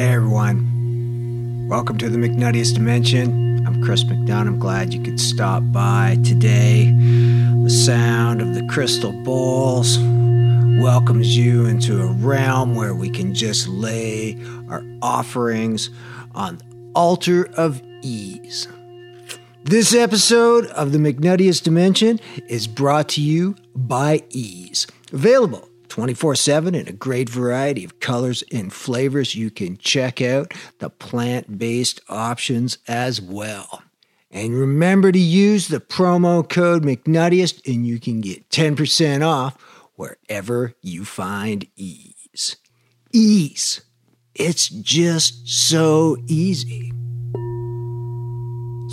Hey everyone, welcome to the McNuttiest Dimension. I'm Chris McDonough. I'm glad you could stop by today. The sound of the crystal balls welcomes you into a realm where we can just lay our offerings on the altar of ease. This episode of the McNuttiest Dimension is brought to you by Ease. Available 24 7 in a great variety of colors and flavors. You can check out the plant based options as well. And remember to use the promo code McNuttiest and you can get 10% off wherever you find ease. Ease. It's just so easy.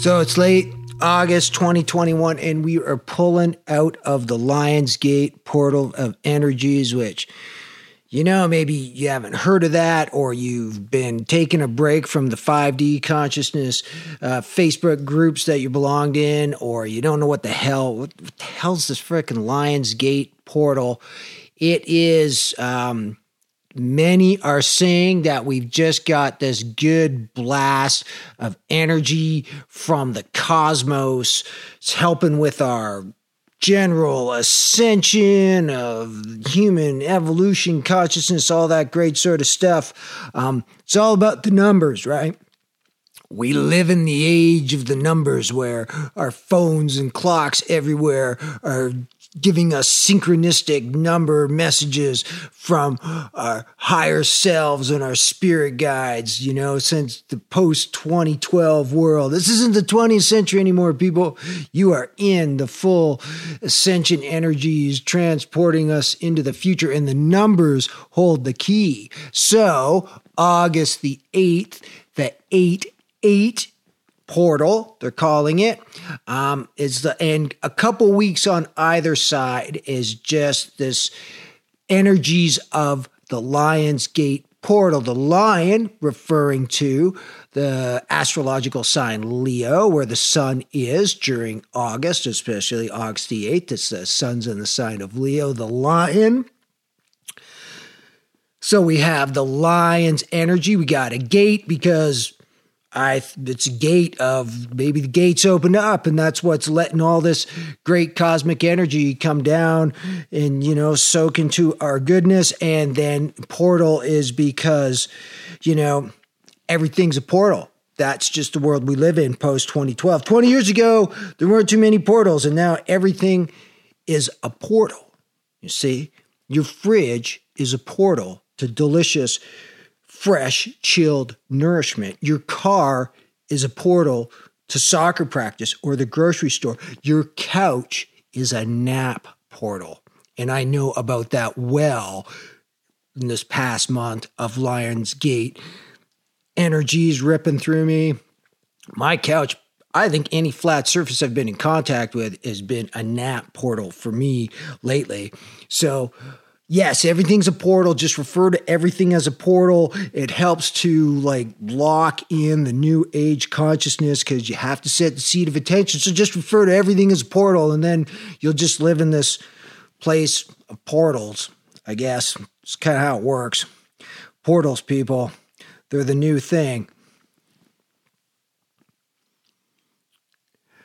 So it's late August 2021, and we are pulling out of the Lionsgate portal of energies, which, you know, maybe you haven't heard of that, or you've been taking a break from the 5D consciousness uh, Facebook groups that you belonged in, or you don't know what the hell, what, what the hell's this freaking Lionsgate portal? It is, um, Many are saying that we've just got this good blast of energy from the cosmos. It's helping with our general ascension of human evolution, consciousness, all that great sort of stuff. Um, it's all about the numbers, right? We live in the age of the numbers where our phones and clocks everywhere are giving us synchronistic number messages from our higher selves and our spirit guides, you know, since the post 2012 world. This isn't the 20th century anymore, people. You are in the full ascension energies transporting us into the future, and the numbers hold the key. So, August the 8th, the 8 8 portal they're calling it um, is the and a couple weeks on either side is just this energies of the lion's gate portal. The lion referring to the astrological sign leo where the sun is during august especially august the 8th it's the sun's in the sign of leo the lion. So we have the lion's energy. We got a gate because I it's a gate of maybe the gates open up and that's what's letting all this great cosmic energy come down and you know soak into our goodness. And then portal is because you know everything's a portal. That's just the world we live in post 2012 20 years ago there weren't too many portals and now everything is a portal. You see your fridge is a portal to delicious fresh, chilled nourishment. Your car is a portal to soccer practice or the grocery store. Your couch is a nap portal. And I know about that well in this past month of Lions Gate. Energies ripping through me. My couch, I think any flat surface I've been in contact with has been a nap portal for me lately. So, yes, everything's a portal. Just refer to everything as a portal. It helps to like lock in the new age consciousness because you have to set the seat of attention. So just refer to everything as a portal, and then you'll just live in this place of portals. I guess it's kind of how it works. Portals, people, they're the new thing.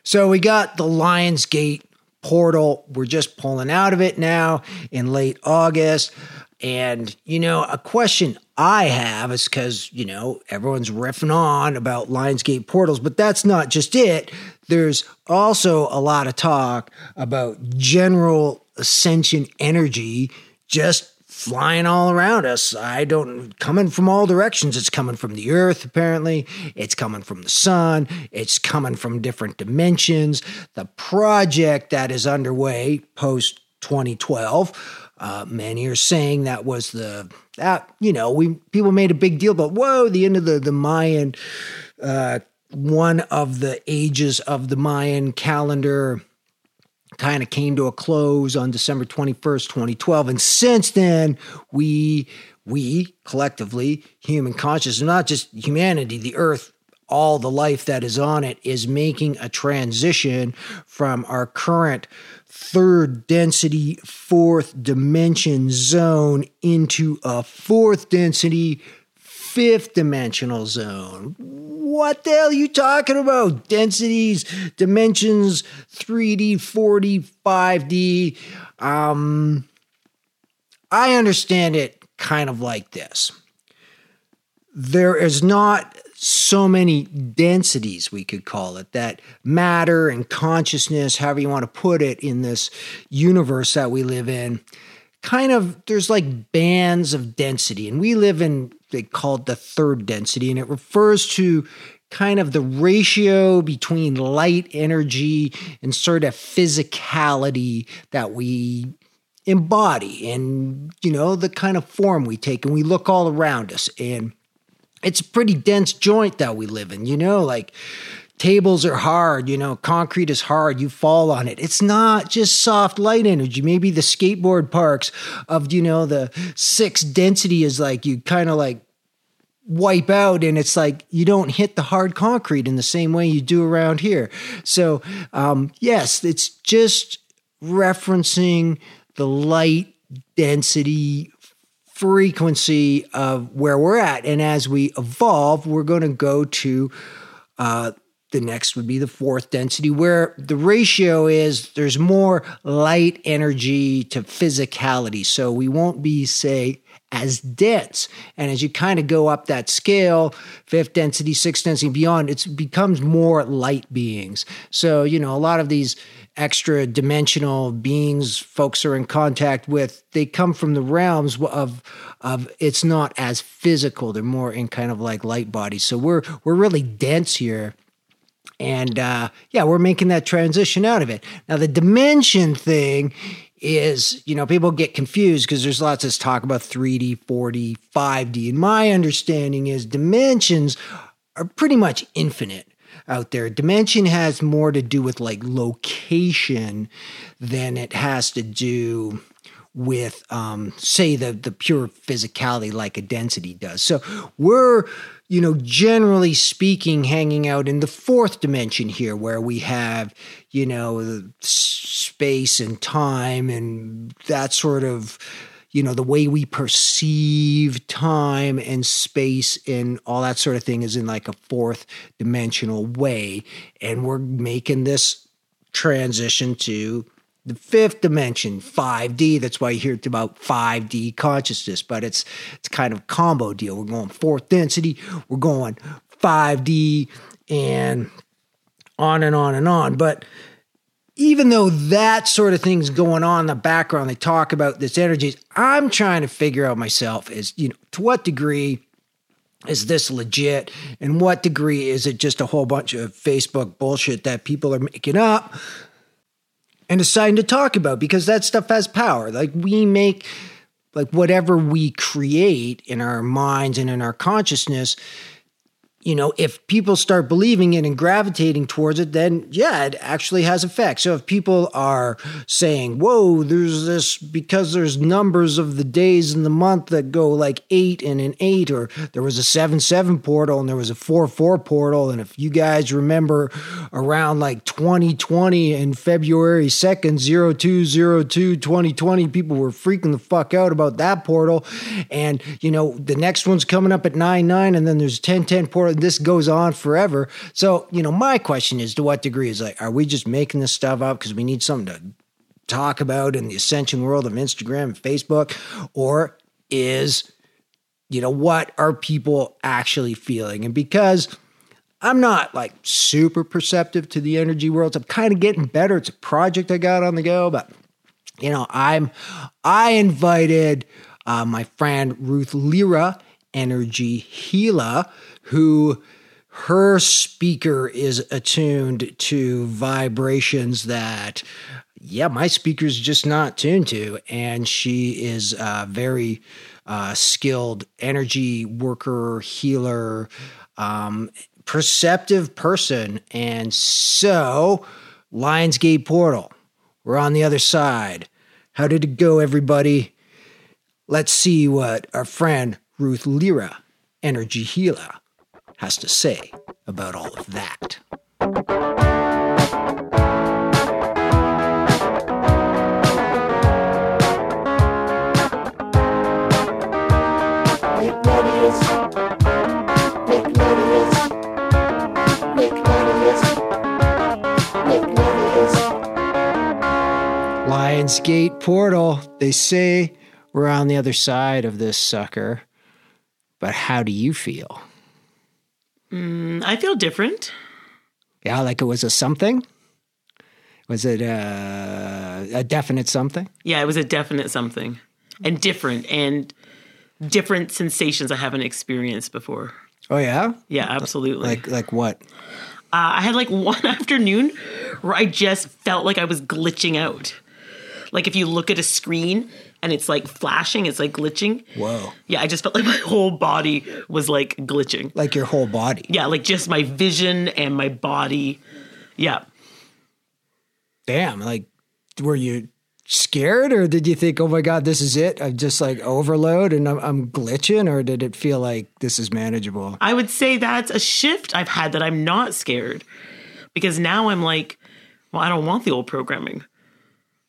So we got the Lions Gate portal. We're just pulling out of it now in late August. And, you know, a question I have is because, you know, everyone's riffing on about Lionsgate portals, but that's not just it. There's also a lot of talk about general ascension energy just flying all around us. I don't coming from all directions. It's coming from the earth, apparently. It's coming from the sun. It's coming from different dimensions. The project that is underway post 2012. Uh, many are saying that was the that you know we people made a big deal but whoa the end of the the Mayan uh, one of the ages of the Mayan calendar kind of came to a close on December 21st, 2012. And since then, we, we collectively, human consciousness, not just humanity, the earth, all the life that is on it is making a transition from our current third density, fourth dimension zone into a fourth density, fifth dimensional zone. What the hell are you talking about? Densities, dimensions, 3D, 4D, 5D. Um, I understand it kind of like this there is not so many densities, we could call it, that matter and consciousness, however you want to put it, in this universe that we live in, kind of there's like bands of density. And we live in, they call it the third density, and it refers to kind of the ratio between light energy and sort of physicality that we embody and you know the kind of form we take and we look all around us. And it's a pretty dense joint that we live in, you know, like tables are hard, you know, concrete is hard, you fall on it. It's not just soft light energy. Maybe the skateboard parks of, you know, the six density is like you kind of like wipe out and it's like you don't hit the hard concrete in the same way you do around here. So, um, yes, it's just referencing the light density frequency of where we're at. And as we evolve, we're going to go to uh, the next would be the fourth density, where the ratio is there's more light energy to physicality. So we won't be, say, as dense. And as you kind of go up that scale, fifth density, sixth density, beyond, it becomes more light beings. So, you know, a lot of these extra dimensional beings folks are in contact with, they come from the realms of of it's not as physical. They're more in kind of like light bodies. So we're we're really dense here. And uh, yeah, we're making that transition out of it. Now the dimension thing is, you know, people get confused because there's lots of talk about 3D, 4D, 5D. And my understanding is dimensions are pretty much infinite out there. Dimension has more to do with like location than it has to do with um, say the the pure physicality like a density does. So we're you know generally speaking hanging out in the fourth dimension here where we have you know space and time and that sort of you know the way we perceive time and space and all that sort of thing is in like a fourth dimensional way. And we're making this transition to the fifth dimension 5d that's why you hear about 5d consciousness but it's it's kind of combo deal we're going fourth density we're going 5d and on and on and on but even though that sort of thing's going on in the background, they talk about this energy. I'm trying to figure out myself is, you know, to what degree is this legit? And what degree is it just a whole bunch of Facebook bullshit that people are making up and deciding to talk about? Because that stuff has power. Like we make like whatever we create in our minds and in our consciousness you know, if people start believing it and gravitating towards it, then yeah, it actually has effect. So if people are saying, whoa, there's this because there's numbers of the days in the month that go like eight and an eight, or there was a seven seven portal and there was a four four portal. And if you guys remember around like 2020 and February 2nd, 0202 2020, people were freaking the fuck out about that portal. And, you know, the next one's coming up at 9 9, and then there's 10 10 this goes on forever. So, you know, my question is to what degree is like, are we just making this stuff up because we need something to talk about in the ascension world of Instagram and Facebook? Or is, you know, what are people actually feeling? And because I'm not like super perceptive to the energy worlds, I'm kind of getting better. It's a project I got on the go, but you know, I'm I invited uh, my friend Ruth Lyra, energy healer, who her speaker is attuned to vibrations that yeah my speaker's just not tuned to. And she is a very uh, skilled energy worker healer um, perceptive person. And so lionsgate portal we're on the other side. How did it go everybody? Let's see what our friend ruth lyra energy healer has to say about all of that. Lionsgate portal. They say we're on the other side of this sucker. But how do you feel? Mm, I feel different. Yeah, like it was a something? Was it a, a definite something? Yeah, it was a definite something and different and different sensations I haven't experienced before. Oh, yeah? Yeah, absolutely. Like, like what? Uh, I had like one afternoon where I just felt like I was glitching out. Like if you look at a screen and it's like flashing, it's like glitching. Whoa. Yeah, I just felt like my whole body was like glitching. Like your whole body. Yeah, like just my vision and my body. Yeah. Damn. Like, were you scared or did you think, oh my God, this is it? I'm just like overload and I'm, I'm glitching or did it feel like this is manageable? I would say that's a shift I've had that I'm not scared because now I'm like, well, I don't want the old programming.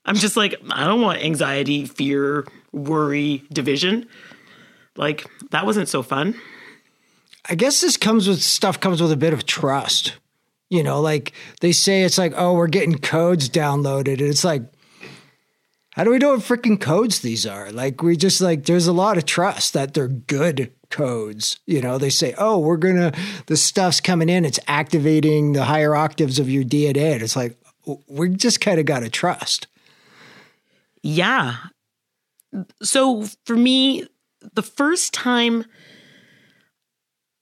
I'm just like, I don't want anxiety, fear, worry, division. Like, that wasn't so fun. I guess this comes with stuff comes with a bit of trust. You know, like they say it's like, oh, we're getting codes downloaded. And it's like, how do we know what freaking codes these are? Like, we just like, there's a lot of trust that they're good codes. You know, they say, oh, we're going to, the stuff's coming in, it's activating the higher octaves of your DNA. And it's like, we just kind of got to trust. Yeah. So for me, the first time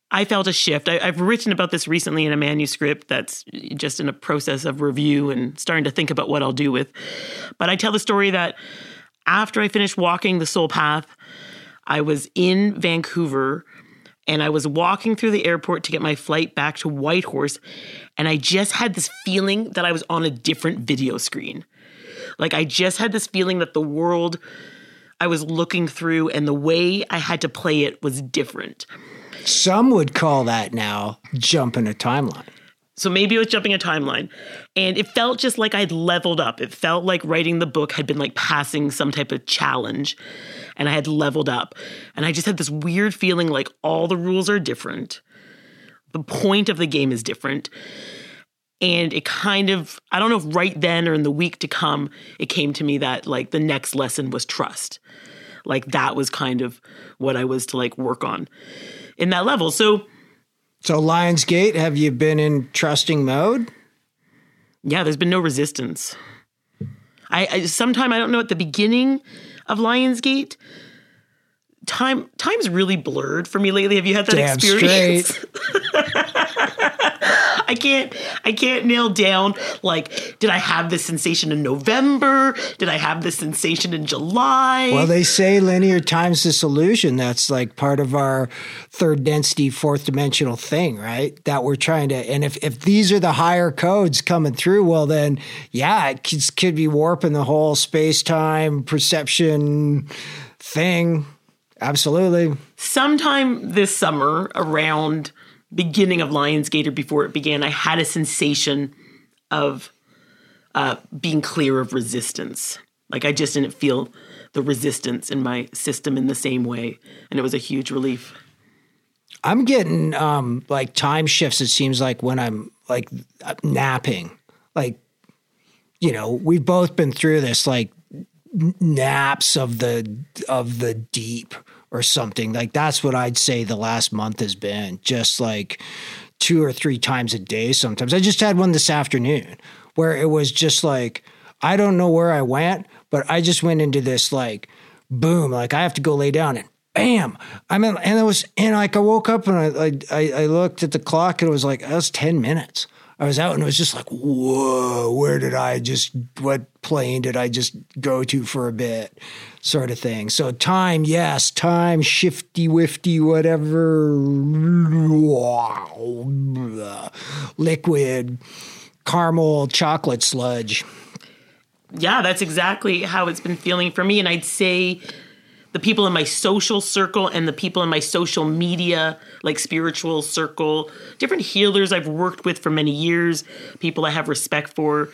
I felt a shift, I, have written about this recently in a manuscript that's just in a process of review and starting to think about what I'll do with. But I tell the story that after I finished walking the soul path, I was in Vancouver and I was walking through the airport to get my flight back to Whitehorse. And I just had this feeling that I was on a different video screen. Like I just had this feeling that the world I was looking through and the way I had to play it was different. Some would call that now jumping a timeline. So maybe it was jumping a timeline. And it felt just like I'd leveled up. It felt like writing the book had been like passing some type of challenge and I had leveled up. And I just had this weird feeling like all the rules are different. The point of the game is different. And it kind of, I don't know if right then or in the week to come, it came to me that like the next lesson was trust. Like that was kind of what I was to like work on in that level. So, so Lionsgate, have you been in trusting mode? Yeah, there's been no resistance. I, I sometime I don't know at the beginning of Lionsgate. Time time's really blurred for me lately. Have you had that Damn experience? I can't I can't nail down like did I have this sensation in November? Did I have this sensation in July? Well, they say linear time's the solution. That's like part of our third density, fourth dimensional thing, right? That we're trying to and if if these are the higher codes coming through, well then yeah, it could, could be warping the whole space-time perception thing. Absolutely. Sometime this summer around beginning of Lionsgate or before it began, I had a sensation of uh, being clear of resistance. Like I just didn't feel the resistance in my system in the same way, and it was a huge relief. I'm getting um, like time shifts. It seems like when I'm like napping, like you know, we've both been through this, like naps of the of the deep or something. Like that's what I'd say the last month has been. Just like two or three times a day sometimes. I just had one this afternoon where it was just like I don't know where I went, but I just went into this like boom, like I have to go lay down and bam. I mean, and it was, and like I woke up and I, I, I looked at the clock and it was like, that was 10 minutes. I was out and it was just like, whoa, where did I just, what plane did I just go to for a bit? Sort of thing. So time, yes, time, shifty, wifty, whatever, liquid, caramel, chocolate sludge. Yeah, that's exactly how it's been feeling for me. And I'd say the people in my social circle and the people in my social media, like spiritual circle, different healers I've worked with for many years, people I have respect for,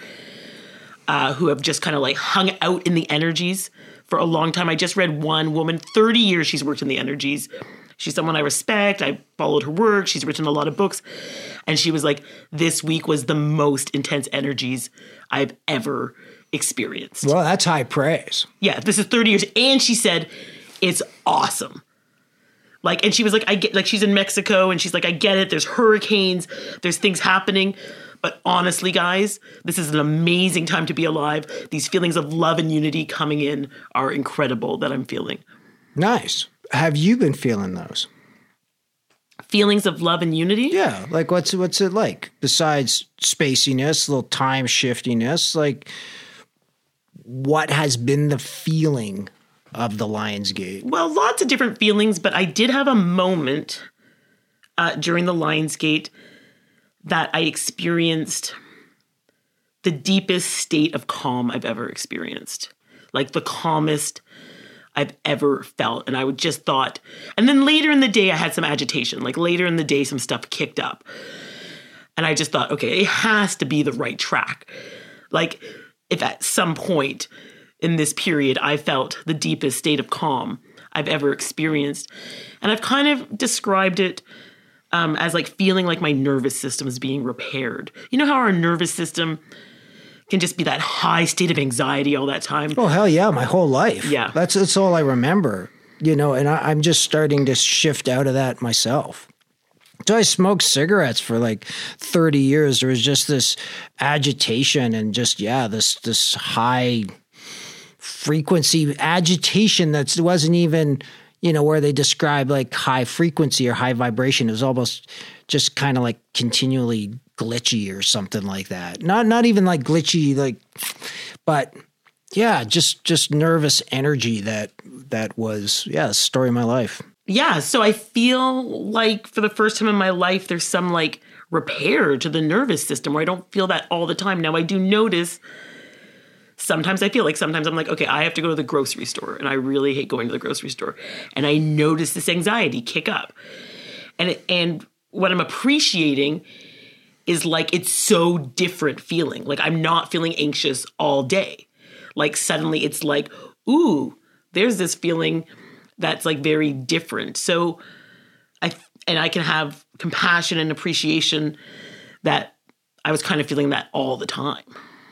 uh, who have just kind of like hung out in the energies for a long time. I just read one woman, 30 years she's worked in the energies. She's someone I respect. I followed her work. She's written a lot of books. And she was like, this week was the most intense energies I've ever experienced. Well, that's high praise. Yeah, this is 30 years. And she said, it's awesome. Like, and she was like, I get, like, she's in Mexico and she's like, I get it. There's hurricanes, there's things happening. But honestly, guys, this is an amazing time to be alive. These feelings of love and unity coming in are incredible that I'm feeling. Nice. Have you been feeling those? Feelings of love and unity? Yeah. Like what's what's it like? Besides spaciness, little time shiftiness, like what has been the feeling of the Lions Gate? Well, lots of different feelings, but I did have a moment uh, during the Lions Gate that I experienced the deepest state of calm I've ever experienced. Like the calmest I've ever felt. And I would just thought, and then later in the day, I had some agitation. Like later in the day, some stuff kicked up. And I just thought, okay, it has to be the right track. Like if at some point in this period I felt the deepest state of calm I've ever experienced. And I've kind of described it um, as like feeling like my nervous system is being repaired. You know how our nervous system can just be that high state of anxiety all that time. Oh hell yeah, my whole life. Yeah. that's that's all I remember. You know, and I, I'm just starting to shift out of that myself. So I smoked cigarettes for like 30 years. There was just this agitation and just yeah, this this high frequency agitation that wasn't even you know where they describe like high frequency or high vibration. It was almost just kind of like continually glitchy or something like that. Not not even like glitchy like, but yeah, just just nervous energy that that was yeah, story of my life. Yeah, so I feel like for the first time in my life, there's some like repair to the nervous system where I don't feel that all the time. Now I do notice sometimes I feel like sometimes I'm like, okay, I have to go to the grocery store and I really hate going to the grocery store. And I notice this anxiety kick up. And and what I'm appreciating is like it's so different feeling. Like I'm not feeling anxious all day. Like suddenly it's like, ooh, there's this feeling that's like very different. So I and I can have compassion and appreciation that I was kind of feeling that all the time.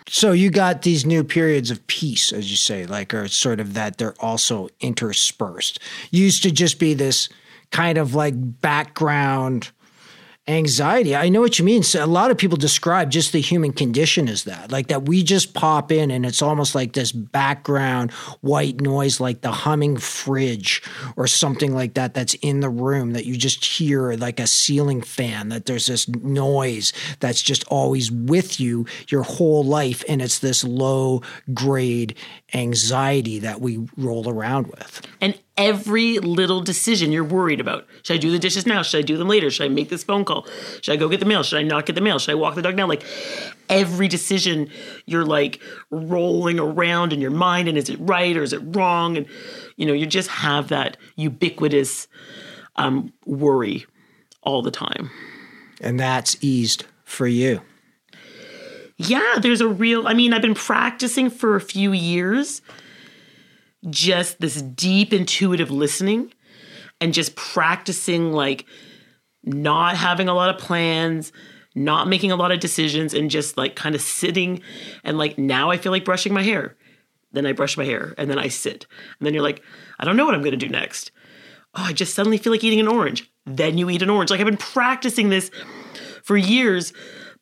So you got these new periods of peace, as you say, like are sort of that they're also interspersed. Used to just be this kind of like background anxiety. I know what you mean. So a lot of people describe just the human condition as that, like that we just pop in and it's almost like this background white noise, like the humming fridge or something like that that's in the room that you just hear like a ceiling fan, that there's this noise that's just always with you your whole life. And it's this low grade anxiety that we roll around with. And every little decision you're worried about. Should I do the dishes now? Should I do them later? Should I make this phone call? Should I go get the mail? Should I not get the mail? Should I walk the dog now? Like every decision you're like rolling around in your mind and is it right or is it wrong? And you know, you just have that ubiquitous um, worry all the time. And that's eased for you. Yeah, there's a real, I mean, I've been practicing for a few years just this deep intuitive listening and just practicing like not having a lot of plans, not making a lot of decisions, and just like kind of sitting and like now I feel like brushing my hair. Then I brush my hair and then I sit. And then you're like, I don't know what I'm gonna do next. Oh, I just suddenly feel like eating an orange. Then you eat an orange. Like I've been practicing this for years,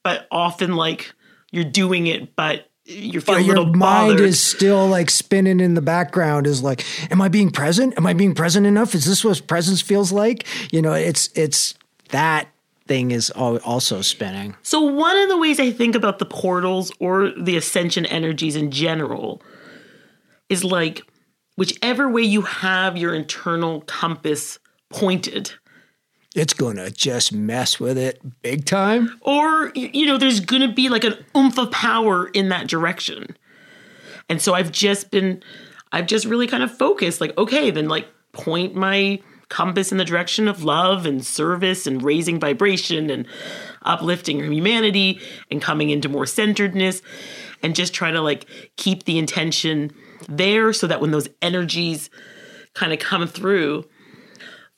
but often like you're doing it, but you're feeling your a little mind bothered. is still like spinning in the background is like am i being present? Am i being present enough? Is this what presence feels like? You know it's it's that thing is also spinning. So, one of the ways I think about the portals or the ascension energies in general is like whichever way you have your internal compass pointed, it's gonna just mess with it big time or, you know, there's gonna be like an oomph of power in that direction. And so I've just been, I've just really kind of focused like, okay, then like point my compass in the direction of love and service and raising vibration and uplifting humanity and coming into more centeredness and just try to like keep the intention there so that when those energies kind of come through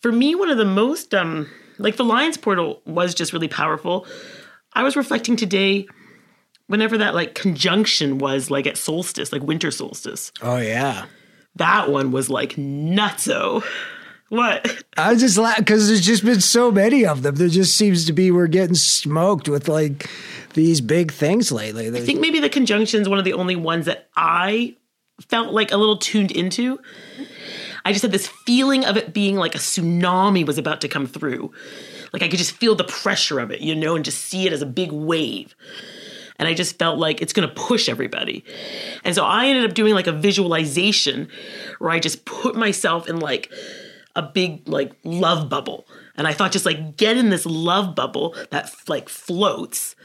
for me one of the most um like the lions portal was just really powerful i was reflecting today whenever that like conjunction was like at solstice, like winter solstice. Oh yeah. That one was like nutso. What? I was just laughing because there's just been so many of them. There just seems to be we're getting smoked with like these big things lately. I think maybe the conjunction is one of the only ones that I felt like a little tuned into. I just had this feeling of it being like a tsunami was about to come through. Like I could just feel the pressure of it, you know, and just see it as a big wave. And I just felt like it's going to push everybody. And so I ended up doing like a visualization where I just put myself in like a big like love bubble. And I thought just like get in this love bubble that like floats.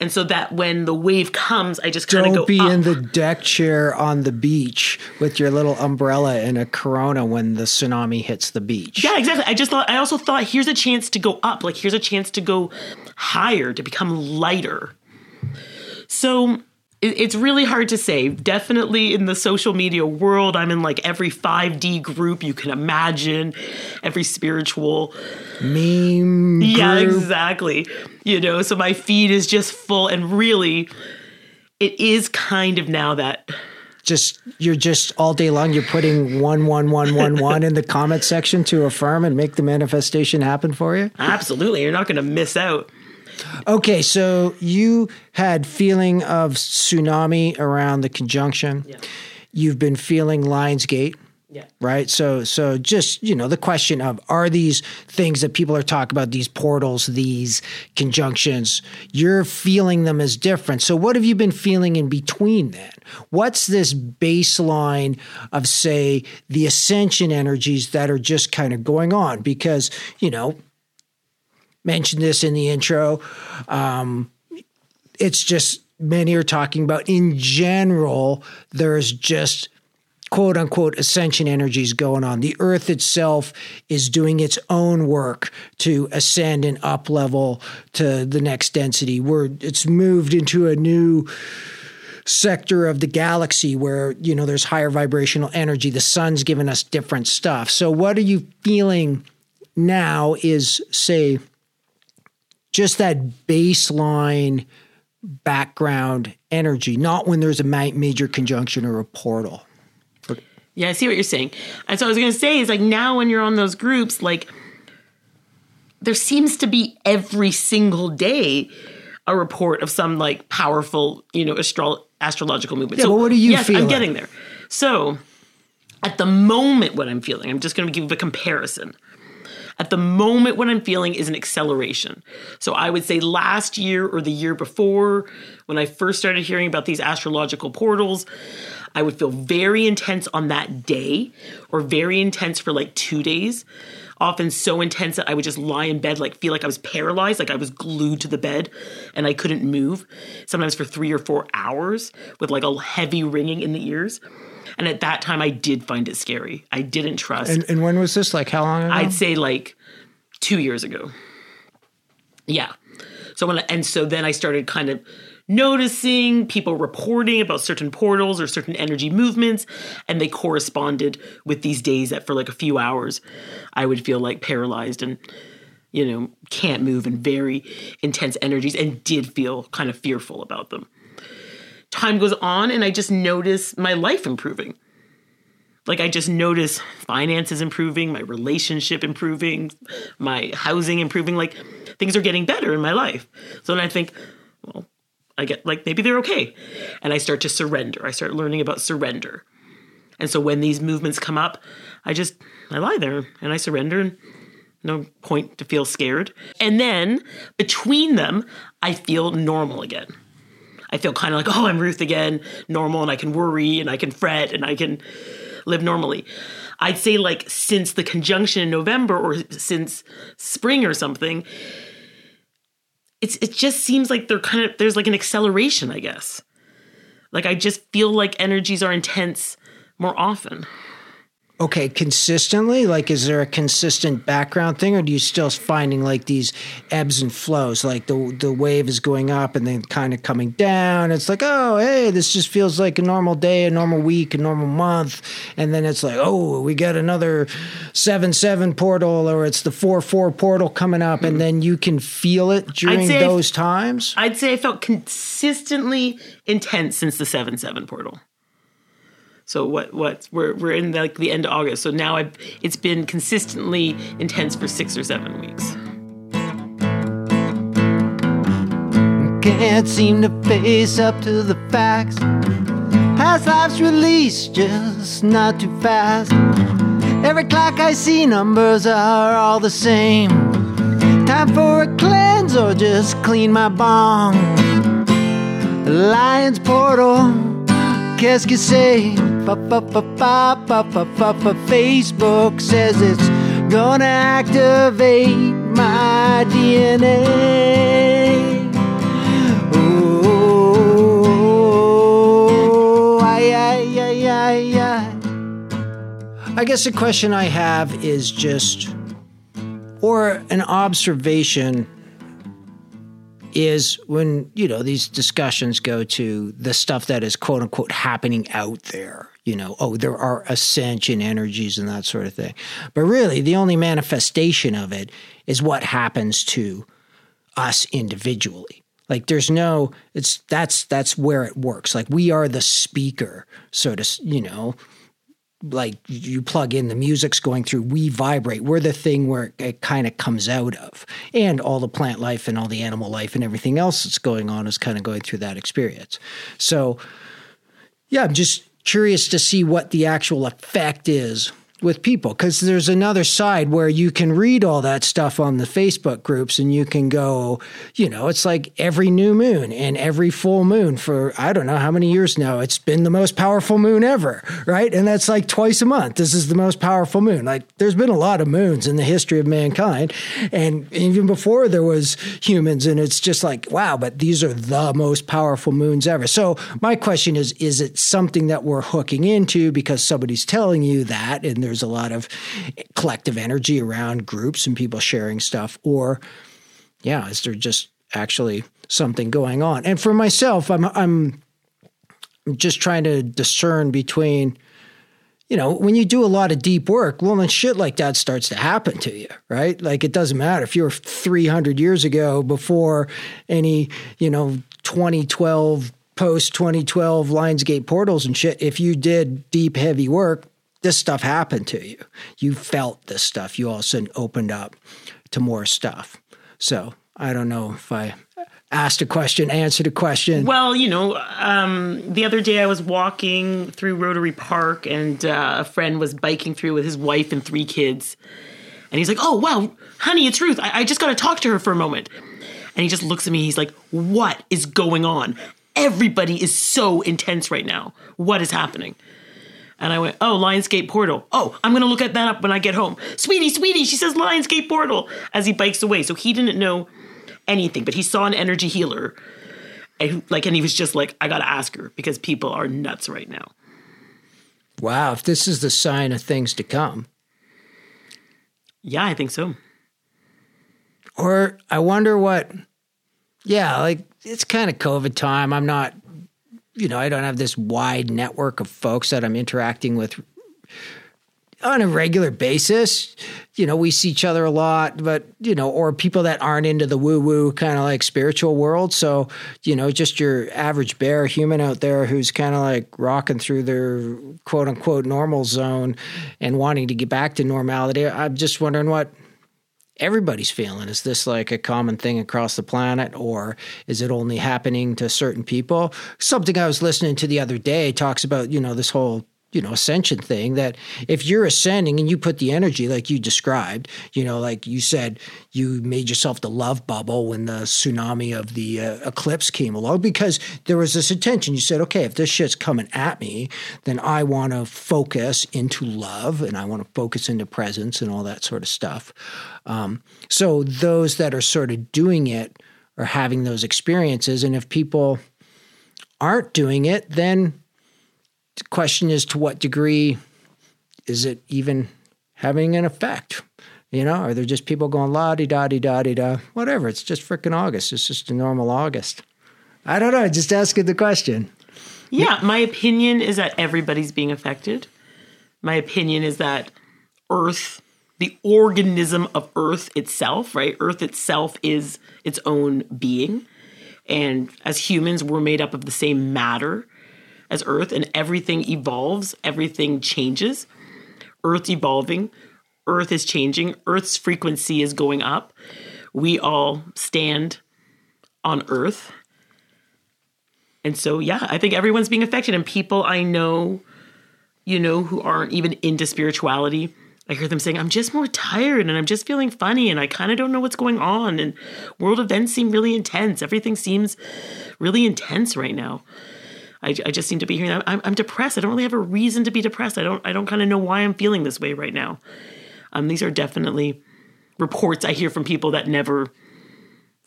And so that when the wave comes, I just kind of go Don't be up. in the deck chair on the beach with your little umbrella and a Corona when the tsunami hits the beach. Yeah, exactly. I just thought I also thought here's a chance to go up. Like here's a chance to go higher, to become lighter. So it's really hard to say. Definitely in the social media world, I'm in like every 5D group you can imagine, every spiritual. Meme. Yeah, group. exactly. You know, so my feed is just full and really it is kind of now that Just you're just all day long. You're putting one one one one one in the comment section to affirm and make the manifestation happen for you. absolutely you're not going to miss out. Okay, so you had feeling of tsunami around the conjunction. Yeah. You've been feeling Lionsgate, Yeah. right? So so just, you know, the question of are these things that people are talking about these portals, these conjunctions, you're feeling them as different. So what have you been feeling in between then? What's this baseline of say the ascension energies that are just kind of going on because, you know, mentioned this in the intro. Um, it's just many are talking about in general, there's just quote unquote ascension energies going on. The earth itself is doing its own work to ascend and up level to the next density. Where it's moved into a new sector of the galaxy where you know there's higher vibrational energy the sun's giving us different stuff so what are you feeling now is say just that baseline background energy, not when there's a ma- major conjunction or a portal. Yeah, I see what you're saying. And so I was going to say is like now when you're on those groups, like there seems to be every single day a report of some like powerful, you know, astro- astrological movement. Yeah, but what are you yes, feeling? I'm getting there. So at the moment, what I'm feeling, I'm just going to give a comparison. At the moment, what I'm feeling is an acceleration. So I would say last year or the year before, when I first started hearing about these astrological portals, I would feel very intense on that day or very intense for like two days. Often so intense that I would just lie in bed, like feel like I was paralyzed, like I was glued to the bed and I couldn't move. Sometimes for three or four hours with like a heavy ringing in the ears. And at that time, I did find it scary. I didn't trust. And, and when was this? Like how long ago? I'd say like two years ago. Yeah. So when and so then I started kind of noticing people reporting about certain portals or certain energy movements, and they corresponded with these days that for like a few hours I would feel like paralyzed and you know can't move and very intense energies and did feel kind of fearful about them. Time goes on and I just notice my life improving like I just notice finances improving, my relationship improving, my housing improving. Like things are getting better in my life. So then I think, well, I get like maybe they're okay. And I start to surrender. I start learning about surrender. And so when these movements come up, I just I lie there and I surrender and no point to feel scared. And then between them, I feel normal again. I feel kind of like, oh, I'm Ruth again, normal, and I can worry and I can fret and I can live normally. I'd say like since the conjunction in November or since spring or something, it's it just seems like they're kind of there's like an acceleration, I guess. Like I just feel like energies are intense more often. Okay, consistently? Like, is there a consistent background thing, or do you still finding like these ebbs and flows? Like the the wave is going up and then kind of coming down. It's like, oh, hey, this just feels like a normal day, a normal week, a normal month, and then it's like, oh, we got another seven seven portal, or it's the four four portal coming up, and mm-hmm. then you can feel it during those times. I'd say I felt consistently intense since the seven seven portal. So what what we're we're in like the end of August. So now I've it's been consistently intense for six or seven weeks. Can't seem to face up to the facts. Past life's release, just not too fast. Every clock I see, numbers are all the same. Time for a cleanse or just clean my bong. Lion's portal, qu'est-ce que c'est? Facebook says it's gonna activate my DNA. Oh, I, I, I, I, I guess the question I have is just, or an observation is when you know these discussions go to the stuff that is quote unquote happening out there you know, oh, there are ascension energies and that sort of thing. But really, the only manifestation of it is what happens to us individually. Like there's no it's that's that's where it works. Like we are the speaker, so to you know, like you plug in the music's going through we vibrate we're the thing where it kind of comes out of and all the plant life and all the animal life and everything else that's going on is kind of going through that experience so yeah i'm just curious to see what the actual effect is with people because there's another side where you can read all that stuff on the Facebook groups and you can go, you know, it's like every new moon and every full moon for I don't know how many years now. It's been the most powerful moon ever, right? And that's like twice a month. This is the most powerful moon. Like there's been a lot of moons in the history of mankind and even before there was humans and it's just like, wow, but these are the most powerful moons ever. So my question is is it something that we're hooking into because somebody's telling you that and there's a lot of collective energy around groups and people sharing stuff or yeah is there just actually something going on and for myself i'm i'm just trying to discern between you know, when you do a lot of deep work, well, then shit like that starts to happen to you, right? Like it doesn't matter if you're 300 years ago before any, you know, 2012, post 2012 Lionsgate portals and shit. If you did deep, heavy work, this stuff happened to you. You felt this stuff. You all of a sudden opened up to more stuff. So I don't know if I asked a question, answered a question. Well, you know, um, the other day I was walking through Rotary Park and uh, a friend was biking through with his wife and three kids. And he's like, oh, wow, honey, it's Ruth. I, I just got to talk to her for a moment. And he just looks at me. He's like, what is going on? Everybody is so intense right now. What is happening? And I went, oh, Lionsgate Portal. Oh, I'm going to look at that up when I get home. Sweetie, sweetie, she says Lionsgate Portal as he bikes away. So he didn't know anything, but he saw an energy healer. And, like, and he was just like, I got to ask her because people are nuts right now. Wow. If this is the sign of things to come. Yeah, I think so. Or I wonder what, yeah, like it's kind of COVID time. I'm not you know, I don't have this wide network of folks that I'm interacting with on a regular basis. You know, we see each other a lot, but, you know, or people that aren't into the woo woo kind of like spiritual world. So, you know, just your average bear human out there who's kind of like rocking through their quote unquote normal zone and wanting to get back to normality. I'm just wondering what everybody's feeling? Is this like a common thing across the planet, or is it only happening to certain people? Something I was listening to the other day talks about, you know, this whole you know ascension thing that if you're ascending and you put the energy like you described you know like you said you made yourself the love bubble when the tsunami of the uh, eclipse came along because there was this intention. You said okay if this shit's coming at me then i want to focus into love and i want to focus into presence and all that sort of stuff. Um, so those that are sort of doing it are having those experiences and if people aren't doing it then question is to what degree is it even having an effect? You know, are there just people going la di da di da di da? Whatever. It's just freaking August. It's just a normal August. I don't know. Just asking the question. Yeah, my opinion is that everybody's being affected. My opinion is that Earth, the organism of Earth itself, right? Earth itself is its own being. And as humans, we're made up of the same matter as Earth, and everything evolves, everything changes. Earth evolving, Earth is changing, Earth's frequency is going up. We all stand on Earth. And so, yeah, I think everyone's being affected. And people I know, you know, who aren't even into spirituality, I hear them saying, I'm just more tired and I'm just feeling funny and I kind of don't know what's going on. And world events seem really intense. Everything seems really intense right now. I, I just seem to be hearing that. I'm, I'm depressed. I don't really have a reason to be depressed. I don't, I don't kind of know why I'm feeling this way right now. Um, these are definitely reports I hear from people that never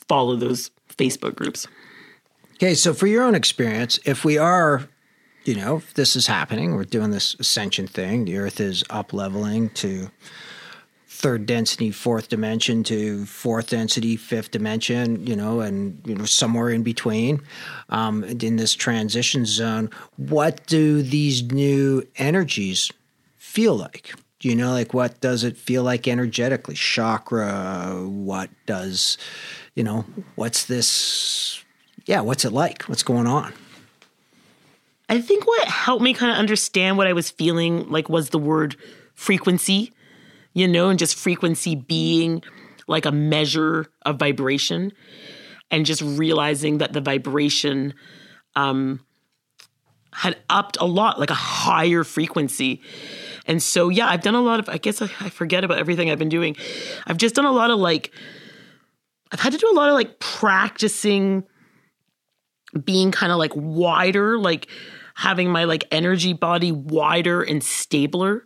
follow those Facebook groups. Okay, so for your own experience, if we are, you know, if this is happening, we're doing this ascension thing, the Earth is up leveling to third density, fourth dimension to fourth density, fifth dimension, you know, and you know somewhere in between, um, in this transition zone. What do these new energies feel like? You know, like, what does it feel like energetically? Chakra, what does, you know, what's this? Yeah, what's it like? What's going on? I think what helped me kind of understand what I was feeling like was the word frequency, you know, and just frequency being like a measure of vibration and just realizing that the vibration um, had upped a lot, like a higher frequency. And so, yeah, I've done a lot of, I guess I, I forget about everything I've been doing. I've just done a lot of like, I've had to do a lot of like practicing being kind of like wider, like having my like energy body wider and stabler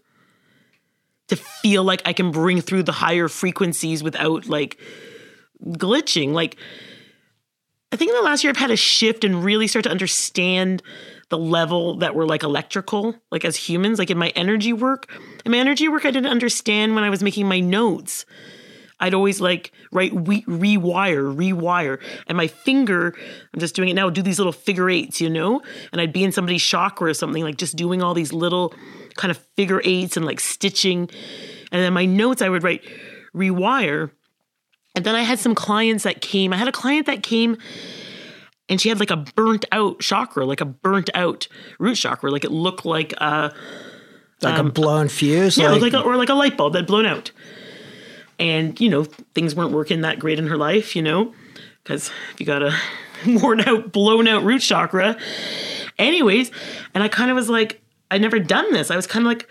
to feel like I can bring through the higher frequencies without like glitching. Like, I think in the last year I've had a shift and really start to understand the level that we're like electrical, like as humans, like in my energy work. In my energy work, I didn't understand when I was making my notes. I'd always like write re- rewire, rewire, and my finger. I'm just doing it now. Do these little figure eights, you know, and I'd be in somebody's chakra or something, like just doing all these little kind of figure eights and like stitching. And then my notes, I would write rewire. And then I had some clients that came. I had a client that came and she had like a burnt out chakra, like a burnt out root chakra. Like it looked like a like um, a blown fuse, yeah, like, like a, or like a light bulb that blown out. And you know things weren't working that great in her life, you know, because if you got a worn out, blown out root chakra, anyways. And I kind of was like, I'd never done this. I was kind of like.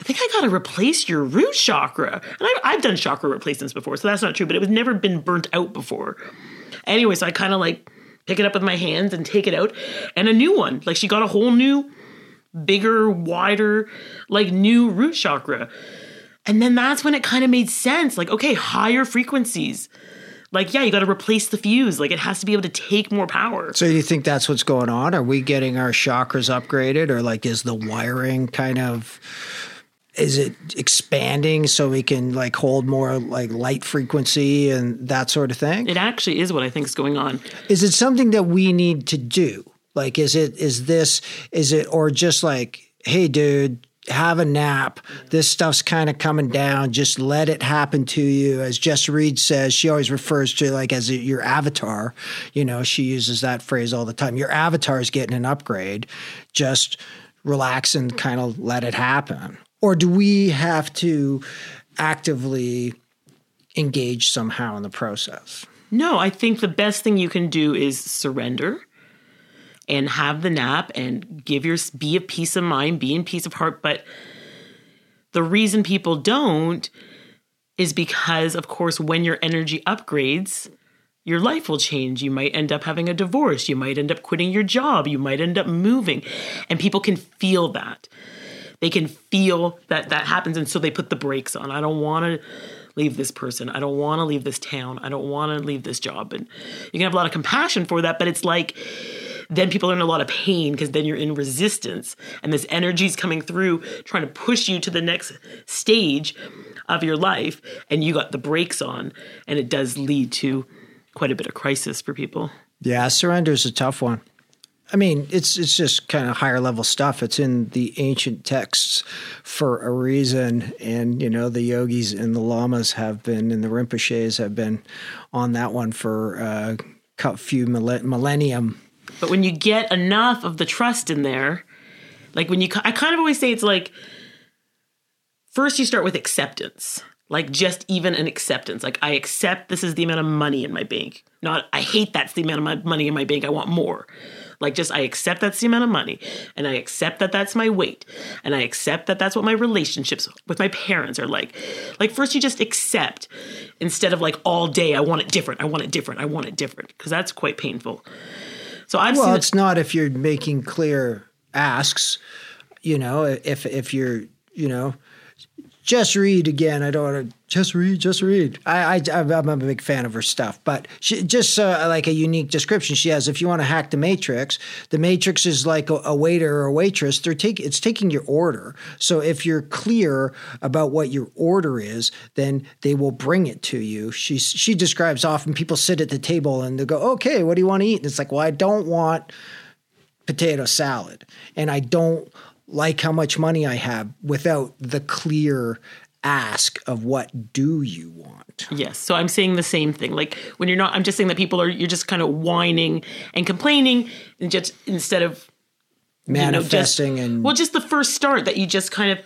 I think I got to replace your root chakra. And I've, I've done chakra replacements before, so that's not true, but it was never been burnt out before. Anyway, so I kind of like pick it up with my hands and take it out. And a new one. Like she got a whole new, bigger, wider, like new root chakra. And then that's when it kind of made sense. Like, okay, higher frequencies. Like, yeah, you got to replace the fuse. Like, it has to be able to take more power. So, you think that's what's going on? Are we getting our chakras upgraded, or like, is the wiring kind of is it expanding so we can like hold more like light frequency and that sort of thing? It actually is what I think is going on. Is it something that we need to do? Like, is it, is this, is it, or just like, hey, dude, have a nap. This stuff's kind of coming down. Just let it happen to you. As Jessa Reed says, she always refers to like as a, your avatar. You know, she uses that phrase all the time. Your avatar is getting an upgrade. Just relax and kind of let it happen. Or do we have to actively engage somehow in the process? No, I think the best thing you can do is surrender and have the nap and give your be of peace of mind, be in peace of heart. But the reason people don't is because, of course, when your energy upgrades, your life will change. You might end up having a divorce. You might end up quitting your job. You might end up moving. And people can feel that they can feel that that happens and so they put the brakes on i don't want to leave this person i don't want to leave this town i don't want to leave this job and you can have a lot of compassion for that but it's like then people are in a lot of pain because then you're in resistance and this energy is coming through trying to push you to the next stage of your life and you got the brakes on and it does lead to quite a bit of crisis for people yeah surrender is a tough one I mean, it's it's just kind of higher level stuff. It's in the ancient texts for a reason, and you know the yogis and the lamas have been, and the rinpoches have been on that one for uh, a few millennium. But when you get enough of the trust in there, like when you, I kind of always say it's like first you start with acceptance like just even an acceptance like i accept this is the amount of money in my bank not i hate that's the amount of my money in my bank i want more like, just I accept that's the amount of money, and I accept that that's my weight, and I accept that that's what my relationships with my parents are like. Like, first, you just accept instead of like all day, I want it different, I want it different, I want it different, because that's quite painful. So I've well, it's not if you're making clear asks. You know, if if you're you know Jessa Reed again. I don't want to Jessa Reed, Jessa Reed. I, I I'm a big fan of her stuff, but she, just uh, like a unique description she has. If you want to hack the Matrix, the Matrix is like a, a waiter or a waitress. They're taking it's taking your order. So if you're clear about what your order is, then they will bring it to you. She she describes often people sit at the table and they go, "Okay, what do you want to eat?" And it's like, "Well, I don't want." potato salad and I don't like how much money I have without the clear ask of what do you want. Yes. So I'm saying the same thing. Like when you're not I'm just saying that people are you're just kind of whining and complaining and just instead of manifesting you know, just, and well just the first start that you just kind of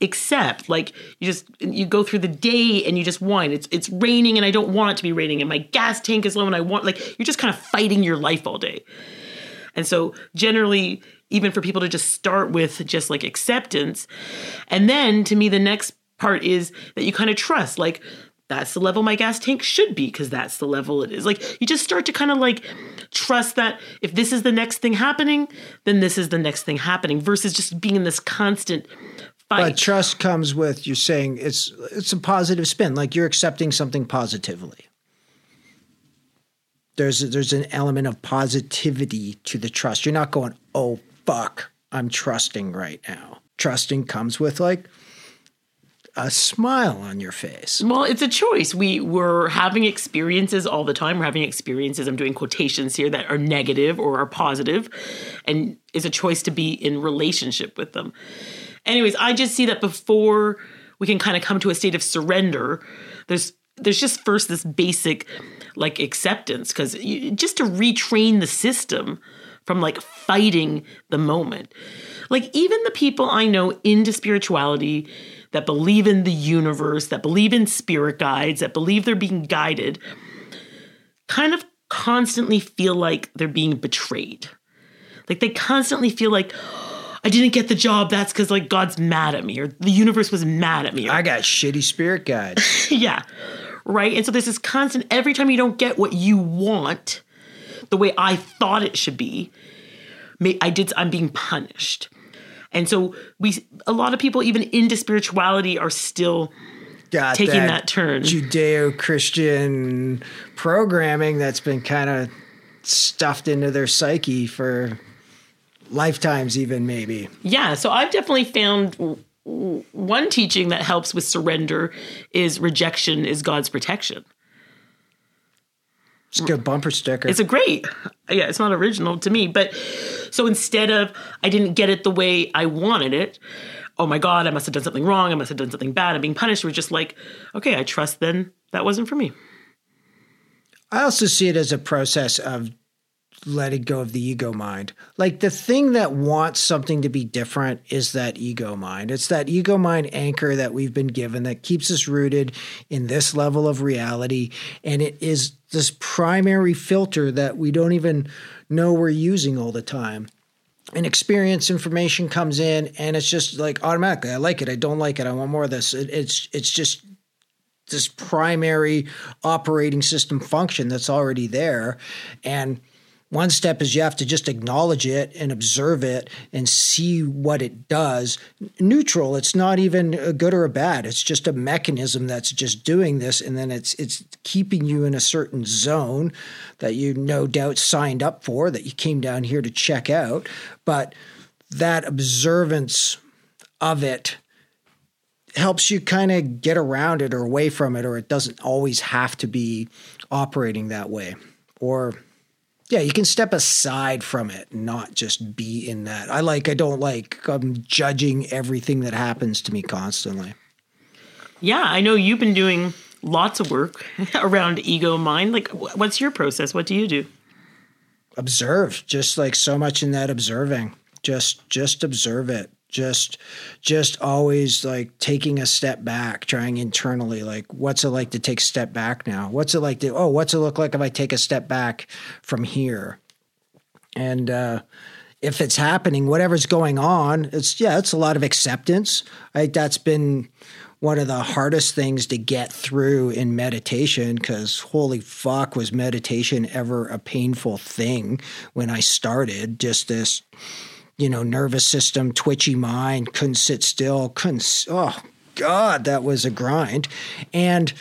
accept like you just you go through the day and you just whine it's it's raining and I don't want it to be raining and my gas tank is low and I want like you're just kind of fighting your life all day. And so generally even for people to just start with just like acceptance. And then to me, the next part is that you kind of trust, like, that's the level my gas tank should be because that's the level it is. Like, you just start to kind of like trust that if this is the next thing happening, then this is the next thing happening versus just being in this constant fight. But trust comes with you're saying it's it's a positive spin, like you're accepting something positively there's there's an element of positivity to the trust. You're not going, "Oh fuck, I'm trusting right now. Trusting comes with like a smile on your face. Well, it's a choice. We were having experiences all the time. We're having experiences, I'm doing quotations here, that are negative or are positive, and it's a choice to be in relationship with them. Anyways, I just see that before we can kind of come to a state of surrender, there's there's just first this basic like acceptance because just to retrain the system from like fighting the moment. Like, even the people I know into spirituality that believe in the universe, that believe in spirit guides, that believe they're being guided, kind of constantly feel like they're being betrayed. Like, they constantly feel like, I didn't get the job. That's because like God's mad at me or the universe was mad at me. Or, I got shitty spirit guides. yeah. Right. And so there's this constant, every time you don't get what you want, the way I thought it should be, I did I'm being punished. And so we a lot of people even into spirituality are still Got taking that, that turn. Judeo-Christian programming that's been kind of stuffed into their psyche for lifetimes even maybe. Yeah, so I've definitely found one teaching that helps with surrender is rejection is God's protection. It's a good bumper sticker. It's a great. Yeah, it's not original to me, but so instead of I didn't get it the way I wanted it, oh my god, I must have done something wrong. I must have done something bad. I'm being punished. We're just like, okay, I trust. Then that wasn't for me. I also see it as a process of letting go of the ego mind. Like the thing that wants something to be different is that ego mind. It's that ego mind anchor that we've been given that keeps us rooted in this level of reality. And it is this primary filter that we don't even know we're using all the time. And experience information comes in and it's just like automatically, I like it, I don't like it, I want more of this. It, it's it's just this primary operating system function that's already there. And one step is you have to just acknowledge it and observe it and see what it does. Neutral, it's not even a good or a bad. It's just a mechanism that's just doing this and then it's it's keeping you in a certain zone that you no doubt signed up for that you came down here to check out, but that observance of it helps you kind of get around it or away from it or it doesn't always have to be operating that way or yeah, you can step aside from it, not just be in that. I like, I don't like, I'm judging everything that happens to me constantly. Yeah, I know you've been doing lots of work around ego mind. Like, what's your process? What do you do? Observe, just like so much in that observing. Just, just observe it just just always like taking a step back trying internally like what's it like to take a step back now? What's it like to oh what's it look like if i take a step back from here? And uh if it's happening whatever's going on it's yeah it's a lot of acceptance. I think that's been one of the hardest things to get through in meditation because holy fuck was meditation ever a painful thing when i started. Just this you know, nervous system, twitchy mind, couldn't sit still, couldn't, oh God, that was a grind. And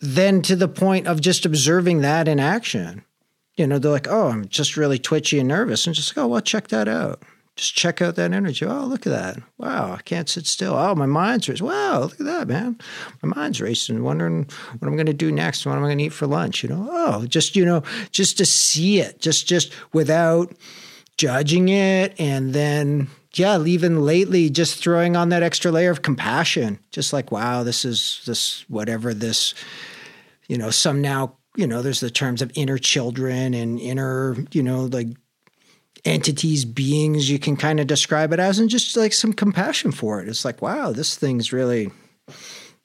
then to the point of just observing that in action. You know, they're like, oh, I'm just really twitchy and nervous. And just go, oh, well, check that out. Just check out that energy. Oh, look at that. Wow, I can't sit still. Oh, my mind's racing. Wow, look at that, man. My mind's racing, wondering what I'm going to do next. What am I going to eat for lunch? You know, oh, just, you know, just to see it, just, just without, judging it and then yeah even lately just throwing on that extra layer of compassion. Just like wow this is this whatever this you know some now you know there's the terms of inner children and inner you know like entities beings you can kind of describe it as and just like some compassion for it. It's like wow this thing's really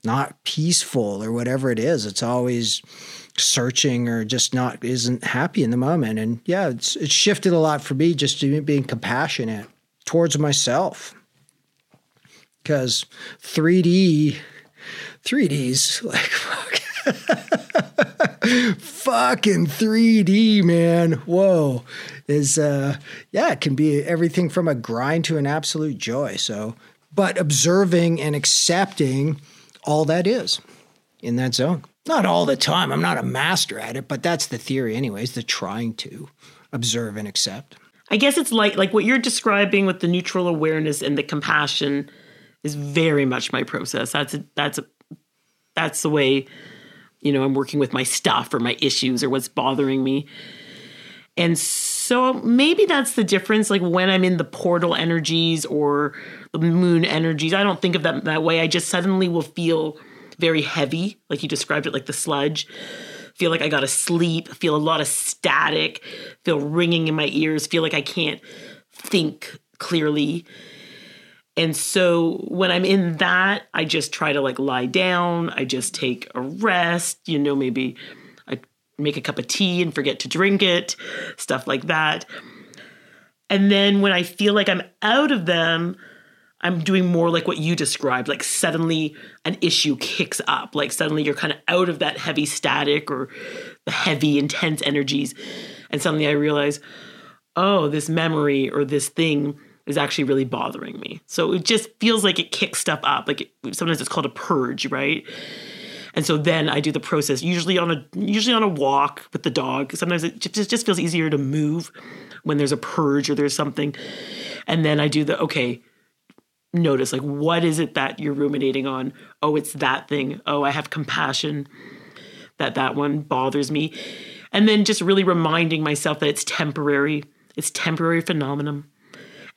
not peaceful or whatever it is. It's always searching or just not isn't happy in the moment. And yeah, it's it's shifted a lot for me just to being compassionate towards myself. Because 3D, 3D's like fuck. fucking 3D, man. Whoa. Is uh yeah, it can be everything from a grind to an absolute joy. So, but observing and accepting all that is in that zone. Not all the time. I'm not a master at it, but that's the theory, anyways, the trying to observe and accept. I guess it's like like what you're describing with the neutral awareness and the compassion is very much my process. That's a, that's a, that's the way you know I'm working with my stuff or my issues or what's bothering me. And so maybe that's the difference like when I'm in the portal energies or the moon energies, I don't think of them that way. I just suddenly will feel very heavy, like you described it, like the sludge. Feel like I gotta sleep, feel a lot of static, feel ringing in my ears, feel like I can't think clearly. And so when I'm in that, I just try to like lie down, I just take a rest, you know, maybe I make a cup of tea and forget to drink it, stuff like that. And then when I feel like I'm out of them, I'm doing more like what you described, like suddenly an issue kicks up, like suddenly you're kind of out of that heavy static or the heavy, intense energies. And suddenly I realize, oh, this memory or this thing is actually really bothering me. So it just feels like it kicks stuff up. Like it, sometimes it's called a purge, right? And so then I do the process usually on a usually on a walk with the dog. Sometimes it just just feels easier to move when there's a purge or there's something. And then I do the okay, notice like what is it that you're ruminating on? Oh it's that thing. Oh i have compassion that that one bothers me. And then just really reminding myself that it's temporary. It's temporary phenomenon.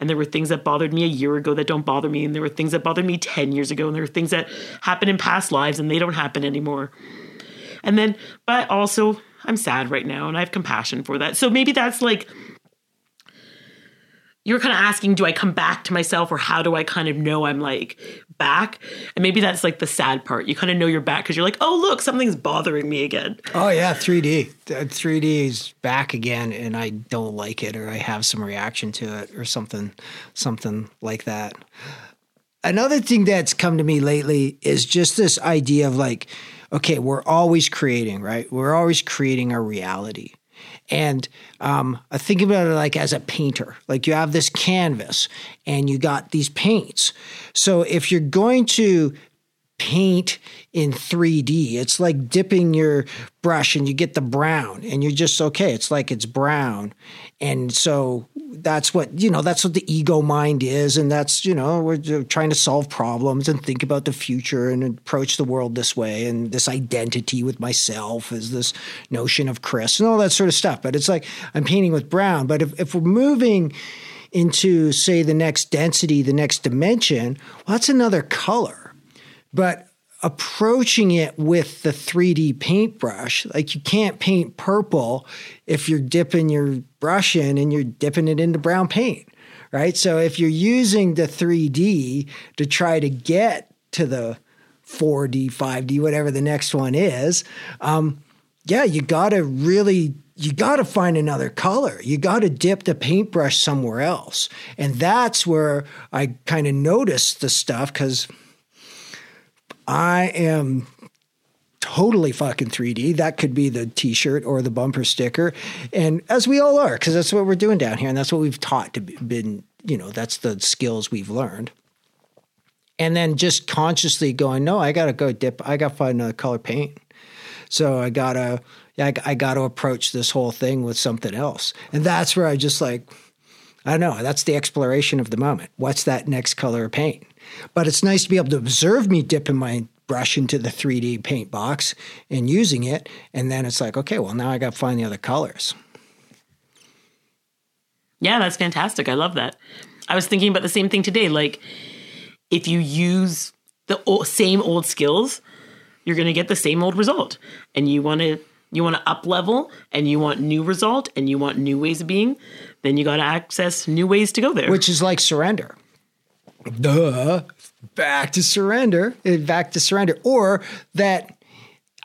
And there were things that bothered me a year ago that don't bother me. And there were things that bothered me 10 years ago. And there were things that happened in past lives and they don't happen anymore. And then but also i'm sad right now and i have compassion for that. So maybe that's like you're kind of asking, do I come back to myself or how do I kind of know I'm like back? And maybe that's like the sad part. You kind of know you're back because you're like, oh, look, something's bothering me again. Oh, yeah, 3D. 3D uh, is back again and I don't like it or I have some reaction to it or something, something like that. Another thing that's come to me lately is just this idea of like, okay, we're always creating, right? We're always creating our reality. And um, I think about it like as a painter. Like you have this canvas and you got these paints. So if you're going to paint in 3D. It's like dipping your brush and you get the brown and you're just okay. It's like it's brown. And so that's what, you know, that's what the ego mind is. And that's, you know, we're trying to solve problems and think about the future and approach the world this way. And this identity with myself is this notion of Chris and all that sort of stuff. But it's like I'm painting with brown. But if, if we're moving, into say the next density, the next dimension, well, that's another color but approaching it with the 3D paintbrush, like you can't paint purple if you're dipping your brush in and you're dipping it into brown paint, right? So if you're using the 3D to try to get to the 4D, 5D, whatever the next one is, um, yeah, you got to really you got to find another color. You got to dip the paintbrush somewhere else. And that's where I kind of noticed the stuff because I am totally fucking 3D. That could be the t-shirt or the bumper sticker. And as we all are, because that's what we're doing down here. And that's what we've taught to be, been, you know, that's the skills we've learned. And then just consciously going, no, I got to go dip. I got to find another color paint. So I got to, I, I got to approach this whole thing with something else. And that's where I just like, I don't know. That's the exploration of the moment. What's that next color of paint? But it's nice to be able to observe me dipping my brush into the 3D paint box and using it. And then it's like, okay, well, now I got to find the other colors. Yeah, that's fantastic. I love that. I was thinking about the same thing today. Like, if you use the old, same old skills, you're going to get the same old result. And you want to you want to up level and you want new result and you want new ways of being, then you got to access new ways to go there. Which is like surrender duh, back to surrender, eh, back to surrender. Or that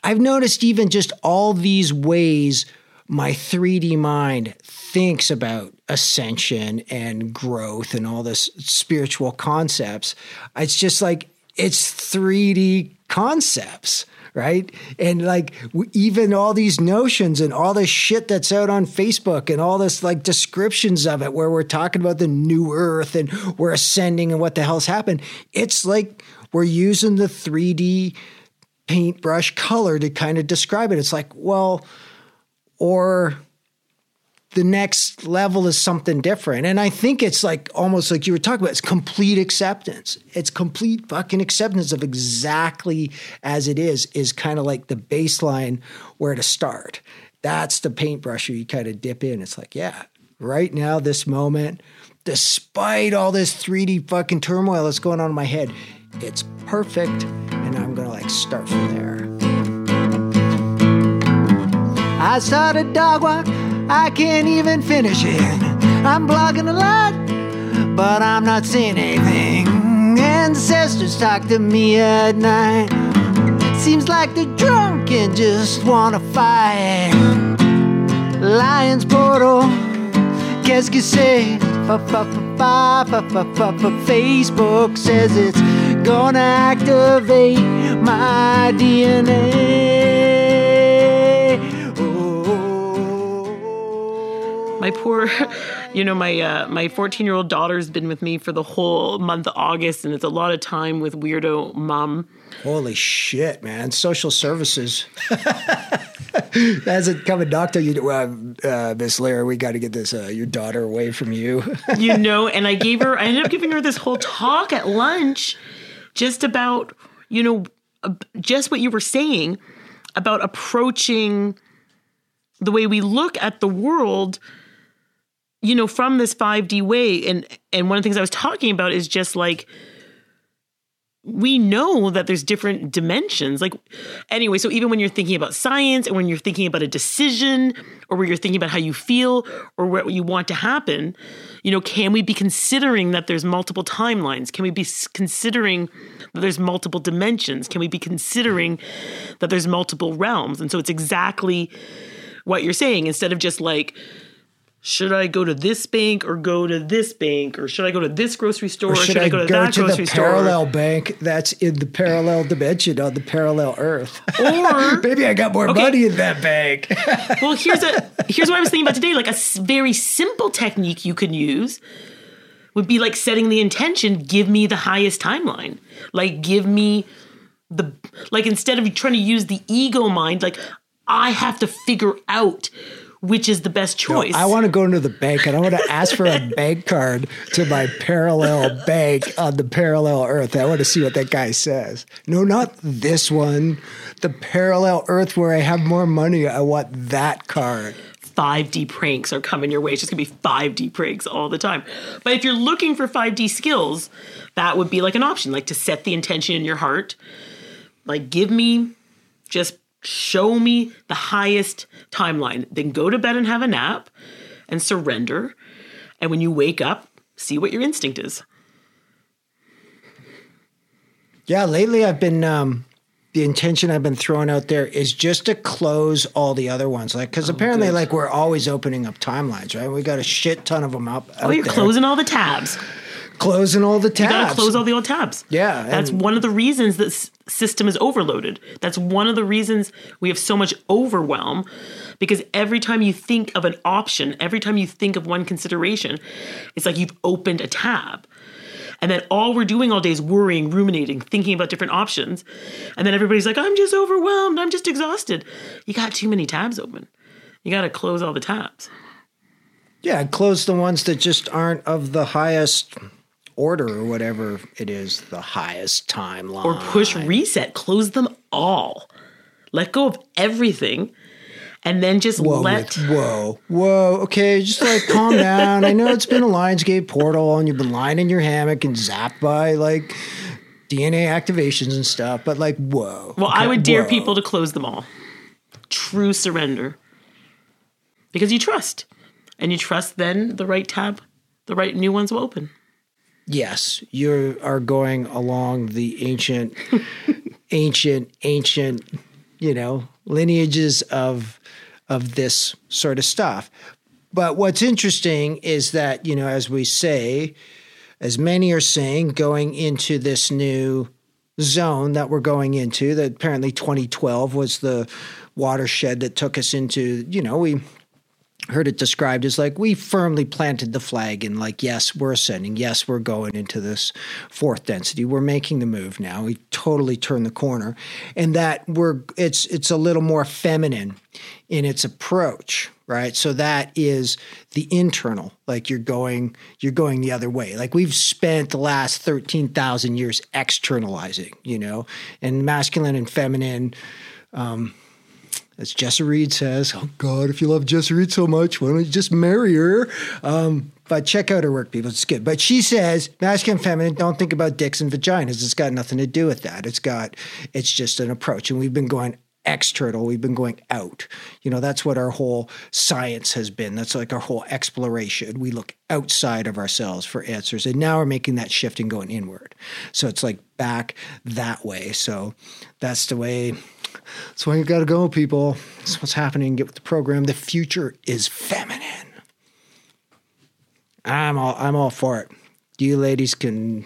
I've noticed even just all these ways my 3D mind thinks about ascension and growth and all this spiritual concepts. It's just like it's 3D concepts right? And like even all these notions and all this shit that's out on Facebook and all this like descriptions of it where we're talking about the new earth and we're ascending and what the hell's happened. It's like we're using the 3D paintbrush color to kind of describe it. It's like, well, or the next level is something different. And I think it's like almost like you were talking about, it's complete acceptance. It's complete fucking acceptance of exactly as it is, is kind of like the baseline where to start. That's the paintbrush you kind of dip in. It's like, yeah, right now, this moment, despite all this 3D fucking turmoil that's going on in my head, it's perfect. And I'm going to like start from there. I started dog walk I can't even finish it. I'm blogging a lot, but I'm not saying anything. Ancestors talk to me at night. Seems like they're drunk and just wanna fight. Lion's portal, qu'est-ce que c'est? Facebook says it's gonna activate my DNA. My poor you know my uh, my 14 year old daughter's been with me for the whole month of august and it's a lot of time with weirdo mom. Holy shit man. Social services. As a coming doctor you uh, uh, miss Lara, we got to get this uh, your daughter away from you. You know and i gave her i ended up giving her this whole talk at lunch just about you know just what you were saying about approaching the way we look at the world you know, from this 5D way. And and one of the things I was talking about is just like we know that there's different dimensions. Like, anyway, so even when you're thinking about science and when you're thinking about a decision or where you're thinking about how you feel or what you want to happen, you know, can we be considering that there's multiple timelines? Can we be considering that there's multiple dimensions? Can we be considering that there's multiple realms? And so it's exactly what you're saying. Instead of just like, should I go to this bank or go to this bank or should I go to this grocery store or Should, should, I, I, go to go that to grocery the store? parallel bank that's in the parallel dimension on the parallel Earth? Or Maybe I got more Okay. money in that bank. well, here's a here's what I was thinking about today. Like a very simple technique you can use would be like setting the intention. Give me the highest timeline. Like give me the like instead of trying to use the ego mind. Like I have to figure out which is the best choice. I want to go into the bank and I want to ask for a bank card to my parallel bank on the parallel earth. I want to see what that guy says. No, not this one. The parallel earth where I have more money. I want that card. 5D pranks are coming your way. It's just gonna be 5D pranks all the time. But if you're looking for 5D skills, that would be like an option, like to set the intention in your heart. Like, give me, just show me the highest timeline. Then go to bed and have a nap and surrender. And when you wake up, see what your instinct is. Yeah, lately I've been um the intention I've been throwing out there is just to close all the other ones, like because apparently, good. like we're always opening up timelines, right? We got a shit ton of them up. Oh, you're closing all the tabs. Closing all the tabs. You gotta close all the old tabs. Yeah, That's one of the reasons this system is overloaded. That's one of the reasons we have so much overwhelm because every time you think of an option, every time you think of one consideration, it's like you've opened a tab. And then all we're doing all day is worrying, ruminating, thinking about different options. And then everybody's like, I'm just overwhelmed. I'm just exhausted. You got too many tabs open. You got to close all the tabs. Yeah, close the ones that just aren't of the highest order or whatever it is, the highest timeline. or push reset, close them all. Let go of everything and then just Whoa, let with- whoa, whoa. Okay, just like calm down. I know it's been a Lionsgate portal and you've been lying in your hammock and zapped by like DNA activations and stuff, but like, whoa. Well, I would dare whoa. people to close them all. True surrender. Because you trust. And you trust then the right tab, the right new ones will open. Yes, you are going along the ancient, ancient, ancient, you know, lineages of of this sort of stuff. But what's interesting is that you know, as we say, as many are saying, going into this new zone that we're going into, that apparently 2012 was the watershed that took us into, you know, we heard it described as like we firmly planted the flag and like yes we're ascending yes we're going into this fourth density. We're making the move now. We totally turned the corner. And that we're it's it's a little more feminine in its approach right? So that is the internal like you're going you're going the other way. Like we've spent the last 13,000 years externalizing you know? And masculine and feminine um, as Jessa Reed says, oh God, if you love Jessa Reed so much, why don't you just marry her? Um, but check out her work, people. It's good. But she says, masculine feminine, don't think about dicks and vaginas. It's got nothing to do with that. It's got, it's just an approach. And we've been going external, we've been going out. You know, that's what our whole science has been. That's like our whole exploration. We look outside of ourselves for answers. And now we're making that shift and going inward. So it's like back that way. So that's the way that's why you got to go, people. That's what's happening. Get with the program. The future is feminine. I'm all. I'm all for it. You ladies can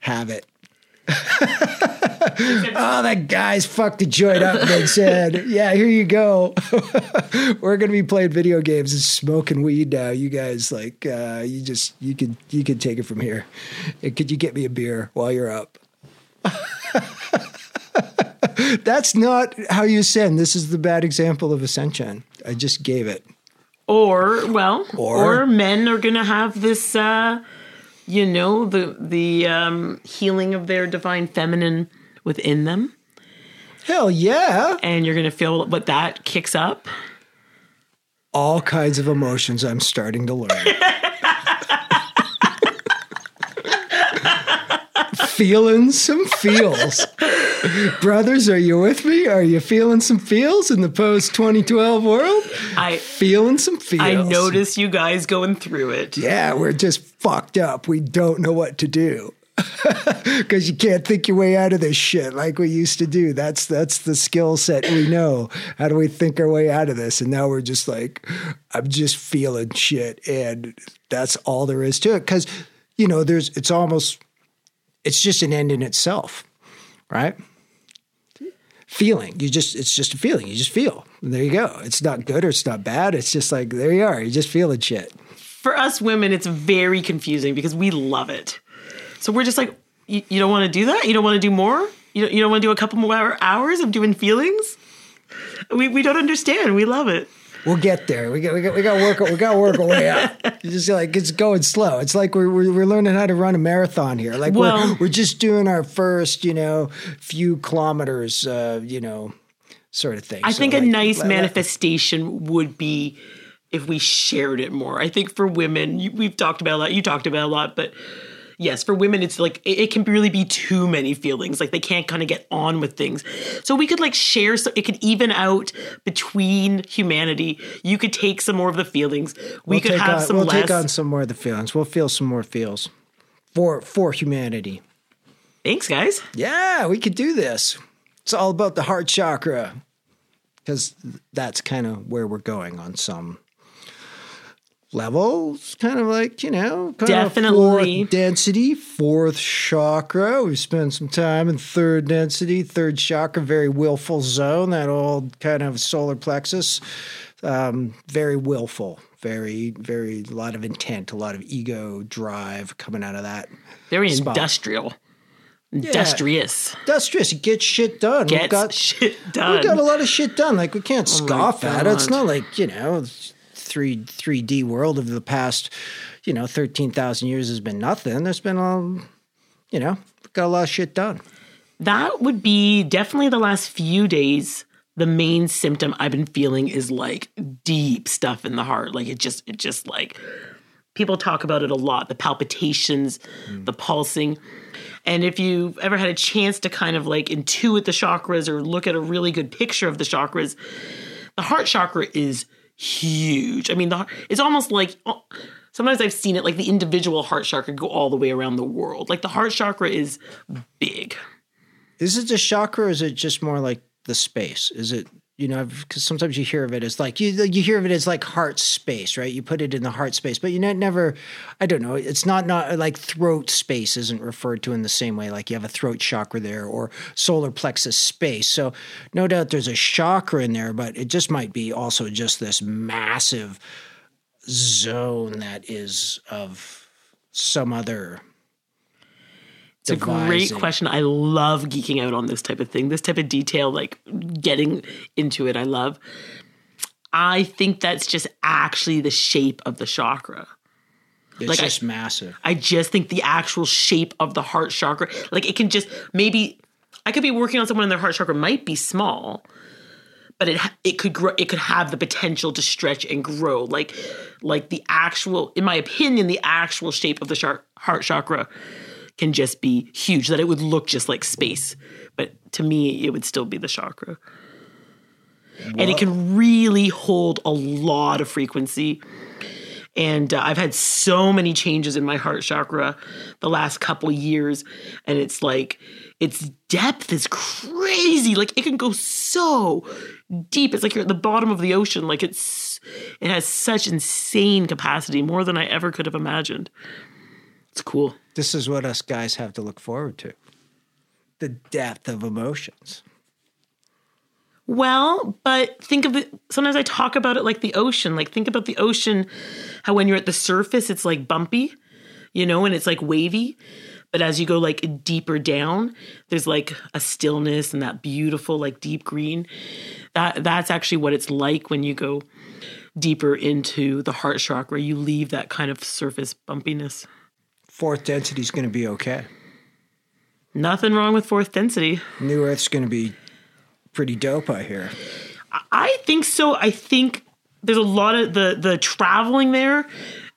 have it. oh, that guy's fucked the joint up and said, "Yeah, here you go. We're gonna be playing video games and smoking weed now. You guys, like, uh, you just you could you could take it from here. And could you get me a beer while you're up?" That's not how you ascend. This is the bad example of ascension. I just gave it. Or, well, Or- or, men are going to have this, uh, you know, the the um, healing of their divine feminine within them, Hell yeah. and you're going to feel what that kicks up. All kinds of emotions I'm starting to learn. feeling some feels. Brothers, are you with me? Are you feeling some feels in the post 2012 world? I Feeling some feels. I notice you guys going through it. Yeah, we're just fucked up. We don't know what to do. because you can't think your way out of this shit like we used to do. That's that's the skill set we know. How do we think our way out of this? And now we're just like, I'm just feeling shit, and that's all there is to it. Because you know, there's it's almost it's just an end in itself, right? Feeling, you just it's just a feeling. You just feel. And there you go. It's not good or it's not bad. It's just like there you are. You're just feeling shit. For us women, it's very confusing because we love it. So we're just like, you, you don't want to do that? You don't want to do more? You don't, you don't want to do a couple more hours of doing feelings? We, we don't understand. We love it. We'll get there. We got we got we got to work. We got to work our way up. It's just like it's going slow. It's like we're, we're we're learning how to run a marathon here. Like Well- we're we're just doing our first, you know, few kilometers, uh, you know, sort of thing. I So, think a nice let- let- manifestation would be if we shared it more. I think for women, you, we've talked about a lot. You talked about a lot, but yes, for women, it's like it, it can really be too many feelings. Like they can't kind of get on with things. So we could like share. So it could even out between humanity. You could take some more of the feelings. We We'll could have on, some We'll less. take on some more of the feelings. We'll feel some more feels for for humanity. Thanks, guys. Yeah, we could do this. It's all about the heart chakra because that's kind of where we're going on some levels. Kind of like you know, kind Definitely. of fourth density, fourth chakra. We spend some time in third density, third chakra, very willful zone. That old kind of solar plexus, um, very willful. Very, very, a lot of intent, a lot of ego drive coming out of that. Very Spot. industrial. Industrious. Industrious, get shit done. We've Gets got shit We done. got a lot of shit done. Like we can't Oh scoff at it. It's not like you know, three three 3D world of the past, you know, thirteen thousand years has been nothing. There's been um, you know, got a lot of shit done. That would be definitely the last few days. The main symptom I've been feeling is like deep stuff in the heart. Like it just, it just like people talk about it a lot the palpitations, the pulsing. And if you've ever had a chance to kind of like intuit the chakras or look at a really good picture of the chakras, the heart chakra is huge. I mean, the, it's almost like oh, sometimes I've seen it like the individual heart chakra go all the way around the world. Like the heart chakra is big. Is it the chakra or is it just more like the space? Is it you know because sometimes you hear of it as like you you hear of it as like heart space, right? You put it in the heart space, but you know never. I don't know. It's not not like throat space isn't referred to in the same way. Like you have a throat chakra there or solar plexus space. So no doubt there's a chakra in there, but it just might be also just this massive zone that is of some other. It's a great question. I love geeking out on this type of thing, this type of detail, like getting into it. I love. I think that's just actually the shape of the chakra. It's Like I- just massive. I just think the actual shape of the heart chakra, like it can just maybe I could be working on someone and their heart chakra might be small, but it it could grow. It could have the potential to stretch and grow. Like like the actual, in my opinion, the actual shape of the heart chakra can just be huge. That it would look just like space, but to me, it would still be the chakra. And it can really hold a lot of frequency. And uh, I've had so many changes in my heart chakra the last couple years. And it's like, its depth is crazy. Like, it can go so deep. It's like you're at the bottom of the ocean. Like, it's, it has such insane capacity, more than I ever could have imagined. It's cool. This is what us guys have to look forward to the depth of emotions. Well, but think of it. Sometimes I talk about it like the ocean. Like, think about the ocean, how when you're at the surface, it's like bumpy, you know, and it's like wavy. But as you go like deeper down, there's like a stillness and that beautiful, like deep green. That that's actually what it's like when you go deeper into the heart chakra. You leave that kind of surface bumpiness. Fourth density is going to be okay. Nothing wrong with fourth density. New Earth's going to be pretty dope, I hear. I think so. I think there's a lot of the the traveling there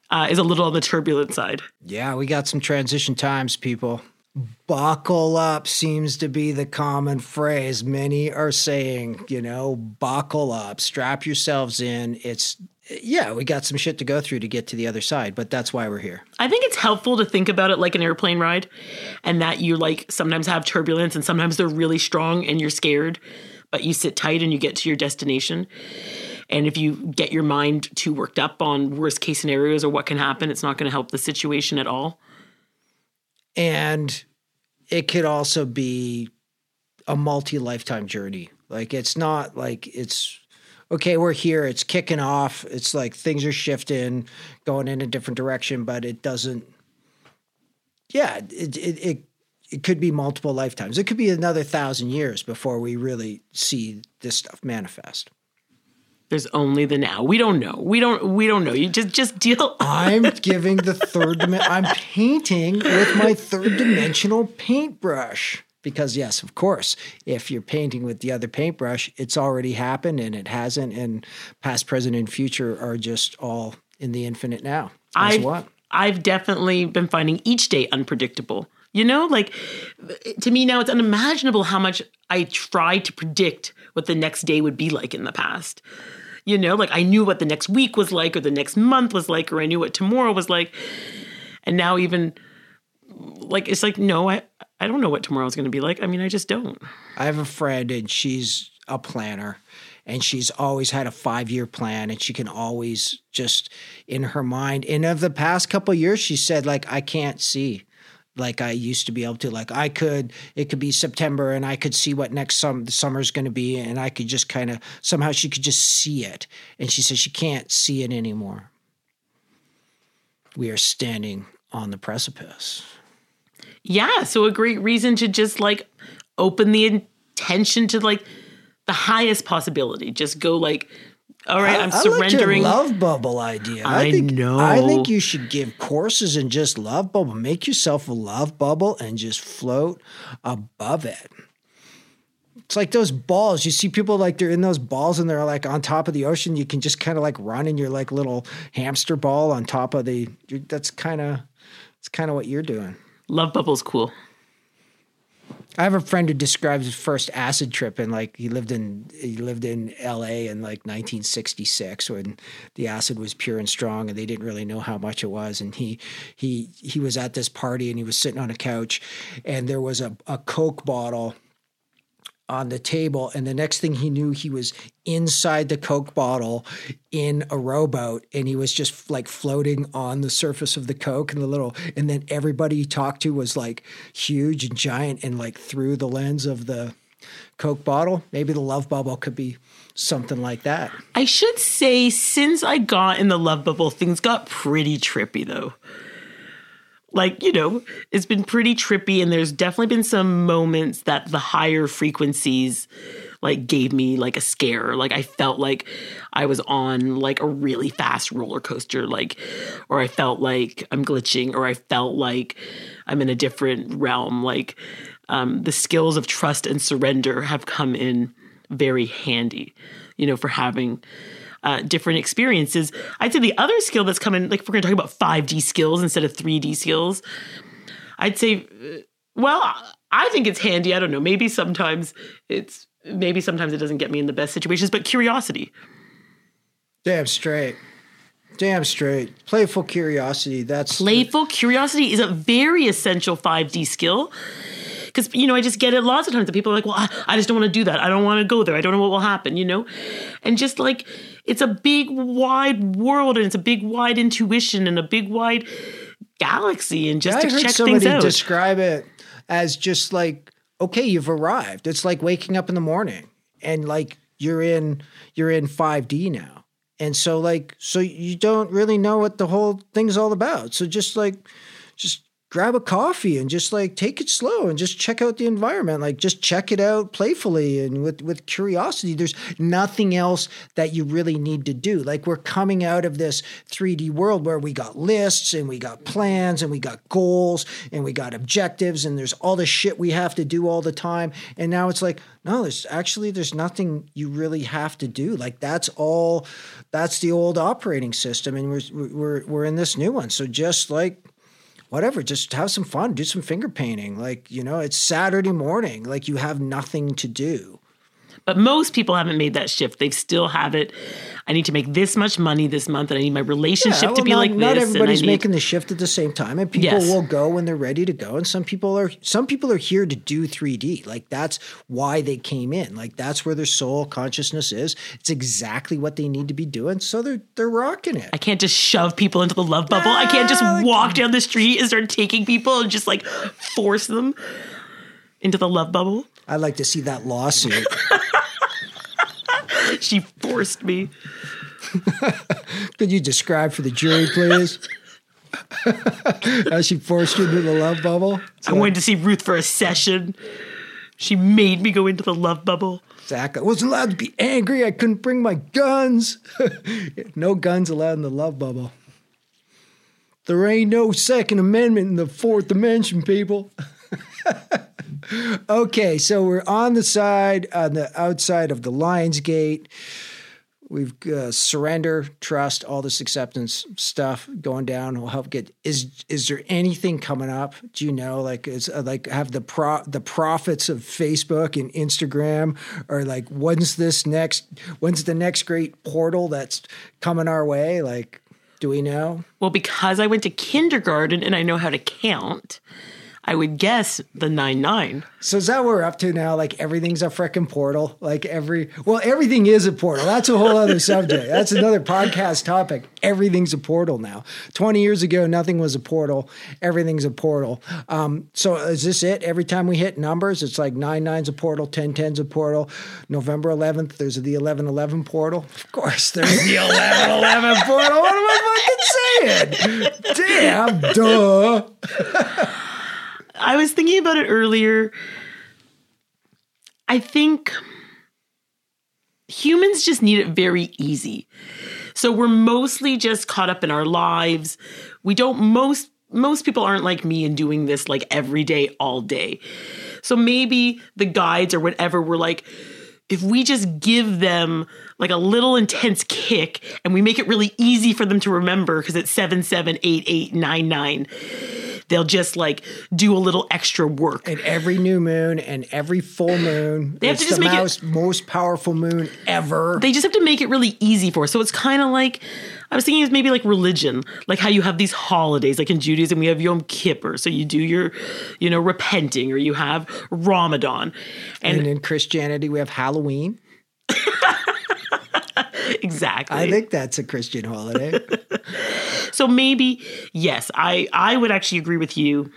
uh, is a little on the turbulent side. Yeah, we got some transition times, people. Buckle up seems to be the common phrase. Many are saying, you know, buckle up, strap yourselves in. It's yeah, we got some shit to go through to get to the other side, but that's why we're here. I think it's helpful to think about it like an airplane ride and that you like sometimes have turbulence and sometimes they're really strong and you're scared, but you sit tight and you get to your destination. And if you get your mind too worked up on worst case scenarios or what can happen, it's not going to help the situation at all. And it could also be a multi lifetime journey. Like it's not like it's okay, we're here, it's kicking off. It's like things are shifting, going in a different direction, but it doesn't yeah, it it it, it could be multiple lifetimes. It could be another thousand years before we really see this stuff manifest. There's only the now. We don't know. We don't. We don't know. You just just deal. I'm giving the third. I'm painting with my third dimensional paintbrush because yes, of course, if you're painting with the other paintbrush, it's already happened and it hasn't. And past, present, and future are just all in the infinite now. As I've, what? I've definitely been finding each day unpredictable. You know, like to me now, it's unimaginable how much I tried to predict what the next day would be like in the past. You know, like I knew what the next week was like, or the next month was like, or I knew what tomorrow was like. And now, even like, it's like, no, I, I don't know what tomorrow's going to be like. I mean, I just don't. I have a friend and she's a planner and she's always had a five year plan and she can always just in her mind and of the past couple years she said like i can't see like i used to be able to like i could it could be september and i could see what next sum, summer's going to be and i could just kind of somehow she could just see it and she says she can't see it anymore we are standing on the precipice Yeah. So a great reason to just like open the intention to like the highest possibility. Just go like, all right, I'm I like surrendering. your love bubble idea. I think, know. I think you should give courses and just love bubble. Make yourself a love bubble and just float above it. It's like those balls. You see people like they're in those balls and they're like on top of the ocean. You can just kind of like run in your like little hamster ball on top of the. That's kind of. It's kind of what you're doing. Love bubble's cool. I have a friend who describes his first acid trip and like he lived in he lived in LA in like 1966 when the acid was pure and strong and they didn't really know how much it was and he he he was at this party and he was sitting on a couch and there was a, a coke bottle on the table and the next thing he knew he was inside the coke bottle in a rowboat and he was just like floating on the surface of the coke and the little and then everybody he talked to was like huge and giant and like through the lens of the coke bottle maybe the love bubble could be something like that I should say, since I got in the love bubble, things got pretty trippy though. Like, you know, it's been pretty trippy, and there's definitely been some moments that the higher frequencies like gave me like a scare. Like I felt like I was on like a really fast roller coaster, like, or I felt like I'm glitching, or I felt like I'm in a different realm. Like um, the skills of trust and surrender have come in very handy, you know, for having uh, different experiences. I'd say the other skill that's coming, like if we're going to talk about 5D skills instead of 3D skills, I'd say, uh, well, I think it's handy. I don't know. Maybe sometimes it's, maybe sometimes it doesn't get me in the best situations, but curiosity. damn straight damn straight playful curiosity that's Playful curiosity is a very essential 5D skill. Because, you know, I just get it lots of times that people are like, well, I, I just don't want to do that. I don't want to go there. I don't know what will happen, you know? And just like, it's a big, wide world and it's a big, wide intuition and a big, wide galaxy. And just I to heard check somebody things out. describe it as just like, okay, you've arrived. It's like waking up in the morning and like you're in you're in 5D now. And so like so you don't really know what the whole thing's all about. So just like just grab a coffee and just like take it slow and just check out the environment like just check it out playfully and with with curiosity. There's nothing else that you really need to do. Like we're coming out of this 3D world where we got lists and we got plans and we got goals and we got objectives and there's all the shit we have to do all the time. And now it's like no there's actually there's nothing you really have to do. Like that's all that's the old operating system and we're we're we're in this new one. So just like whatever just have some fun do some finger painting. Like you know it's saturday morning. Like you have nothing to do But most people haven't made that shift. They still have it. I need to make this much money this month, and I need my relationship Yeah, to be not, like not this. and I everybody's need- making the shift at the same time, and people Yes. will go when they're ready to go. And some people are some people are here to do 3D. Like that's why they came in. Like that's where their soul consciousness is. It's exactly what they need to be doing. So they're they're rocking it. I can't just shove people into the love bubble. I can't just Ah, walk down the street and start taking people and just like force them into the love bubble. I'd like to see that lawsuit. She forced me. Could you describe for the jury, please? How she forced you into the love bubble? I wanted to see Ruth for a session. She made me go into the love bubble. Exactly. I wasn't allowed to be angry. I couldn't bring my guns. no guns allowed in the love bubble. There ain't no Second Amendment in the Fourth Dimension, people. okay, so we're on the side, on the outside of the Lions Gate. We've uh, surrender, trust, all this acceptance stuff going down will help get. Is is there anything coming up? Do you know? Like, is uh, like have the pro the prophets of Facebook and Instagram, or like when's this next? When's the next great portal that's coming our way? Like, do we know? Well, because I went to kindergarten and I know how to count, I would guess the 9 9. So is that what we're up to now? Like everything's a freaking portal. Like every well, everything is a portal. That's a whole other subject. That's another podcast topic. Everything's a portal now. Twenty years ago, nothing was a portal. Everything's a portal. Um, so is this it? Every time we hit numbers, it's like nine nine's a portal, ten ten's a portal. November eleventh, there's the eleven eleven portal. Of course, there's the eleven eleven portal. What am I fucking saying? Damn, duh. I was thinking about it earlier. I think humans just need it very easy. So we're mostly just caught up in our lives. We don't most most people aren't like me and doing this like every day all day. So maybe the guides or whatever were like if we just give them like a little intense kick and we make it really easy for them to remember because it's 778899 they'll just like do a little extra work And every new moon and every full moon, They have it's to just the make it- most, most powerful moon ever. they just have to make it really easy for us. So it's kind of like I was thinking it's maybe like religion, like how you have these holidays, like in Judaism we have Yom Kippur, so you do your, you know, repenting, or you have Ramadan, and, and in Christianity, we have Halloween. exactly. I think that's a Christian holiday. So maybe yes, I I would actually agree with you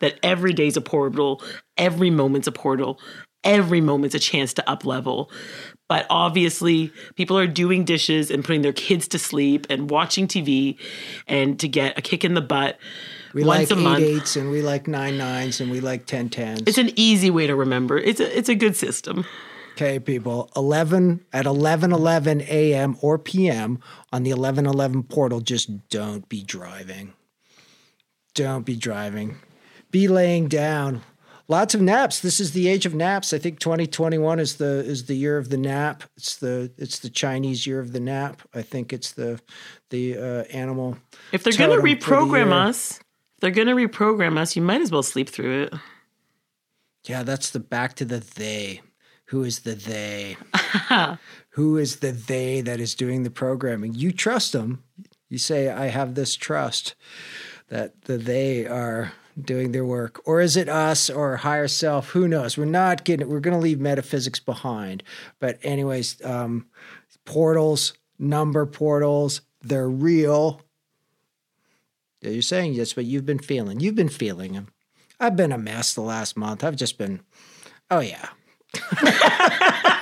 that every day's a portal, every moment's a portal, every moment's a chance to up level. But obviously, people are doing dishes and putting their kids to sleep and watching TV and to get a kick in the butt We once like a eight month. eights and we like nine nines and we like ten tens. It's an easy way to remember. It's a it's a good system. Okay, people. Eleven at eleven eleven a.m. or p.m. on the eleven eleven portal. Just don't be driving. Don't be driving. Be laying down. Lots of naps. This is the age of naps. I think 2021 is the is the year of the nap. It's the it's the Chinese year of the nap. I think it's the the uh, animal. If they're going to reprogram us, if they're going to reprogram us, you might as well sleep through it. Yeah, that's the back to the they. Who is the they? Who is the they that is doing the programming? You trust them. You say, I have this trust that the they are doing their work. Or is it us or higher self? Who knows? We're not getting we're gonna leave metaphysics behind. But anyways, um, portals, number portals, they're real. Yeah, You're saying this, but you've been feeling. You've been feeling them. I've been a mess the last month. I've just been, oh yeah.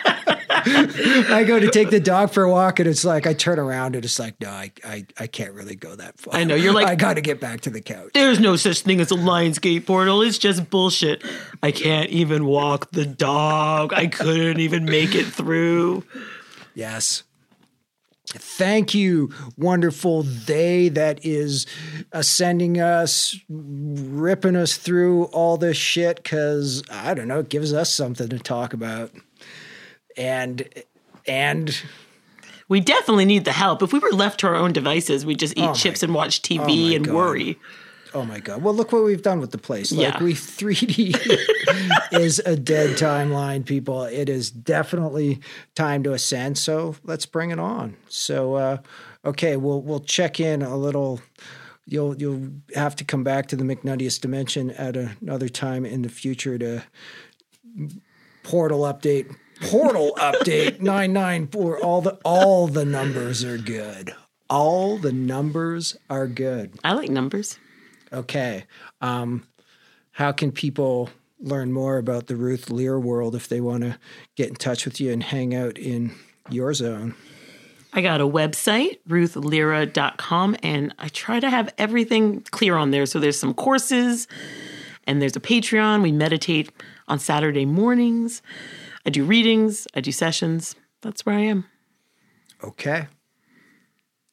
I go to take the dog for a walk, and it's like I turn around, and it's like, no, I, I, I can't really go that far. I know, you're like- I got to get back to the couch. There's no such thing as a Lionsgate portal. It's just bullshit. I can't even walk the dog. I couldn't even make it through. Yes. Thank you, wonderful they that is ascending us, ripping us through all this shit because I don't know, it gives us something to talk about. And and We definitely need the help. If we were left to our own devices, we'd just eat Oh my- chips and watch oh TV and God. worry. oh my god. Well, look what we've done with the place. Like Yeah. we 3D is a dead timeline, people. It is definitely time to ascend. So let's bring it on. So uh, okay, we'll we'll check in a little. You'll you'll have to come back to the McNuttiest dimension at another time in the future to portal update. Portal update nine nine four. All the all the numbers are good. All the numbers are good. I like numbers. Okay. Um, how can people learn more about the Ruth Lear world if they want to get in touch with you and hang out in your zone? I got a website, ruthlira.com, and I try to have everything clear on there. So there's some courses and there's a Patreon. We meditate on Saturday mornings. I do readings, I do sessions. That's where I am. Okay.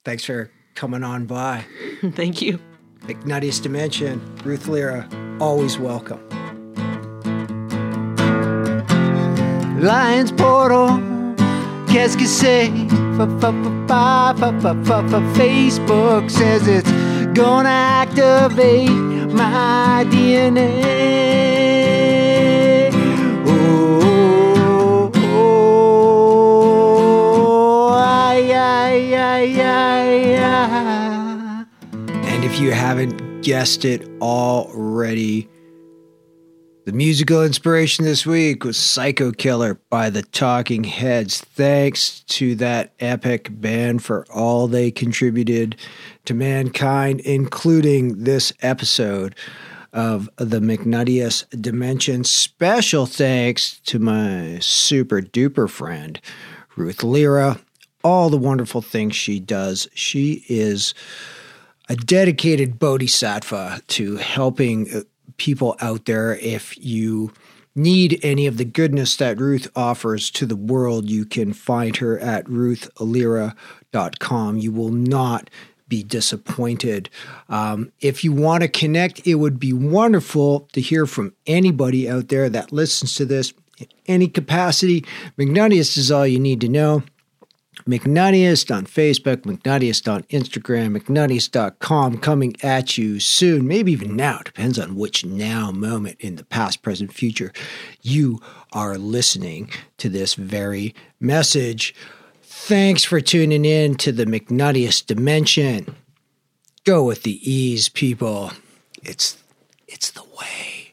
Thanks for coming on by. Thank you. McNuttiest Dimension, Ruth Lyra, always welcome. Lions Portal, qu'est-ce que? Facebook says it's gonna activate my DNA. Haven't guessed it already, the musical inspiration this week was Psycho Killer by the Talking Heads. Thanks to that epic band for all they contributed to mankind, including this episode of the McNuttiest Dimension. Special thanks to my super duper friend, Ruth Lyra. All the wonderful things she does. She is a dedicated bodhisattva to helping uh, people out there. If you need any of the goodness that Ruth offers to the world, you can find her at ruthalira.com. You will not be disappointed. Um, if you want to connect, it would be wonderful to hear from anybody out there that listens to this in any capacity. McNuttiest is all you need to know. McNuttiest on Facebook, McNuttiest on Instagram, McNuttiest.com coming at you soon, maybe even now, depends on which now moment in the past, present, future you are listening to this very message. Thanks for tuning in to the McNuttiest Dimension. Go with the ease, people. It's it's the way.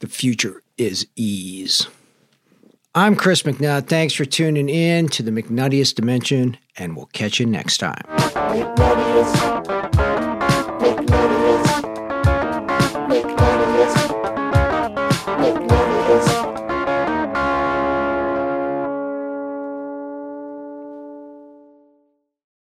The future is ease. I'm Chris McNutt. Thanks for tuning in to the McNuttiest Dimension, and we'll catch you next time.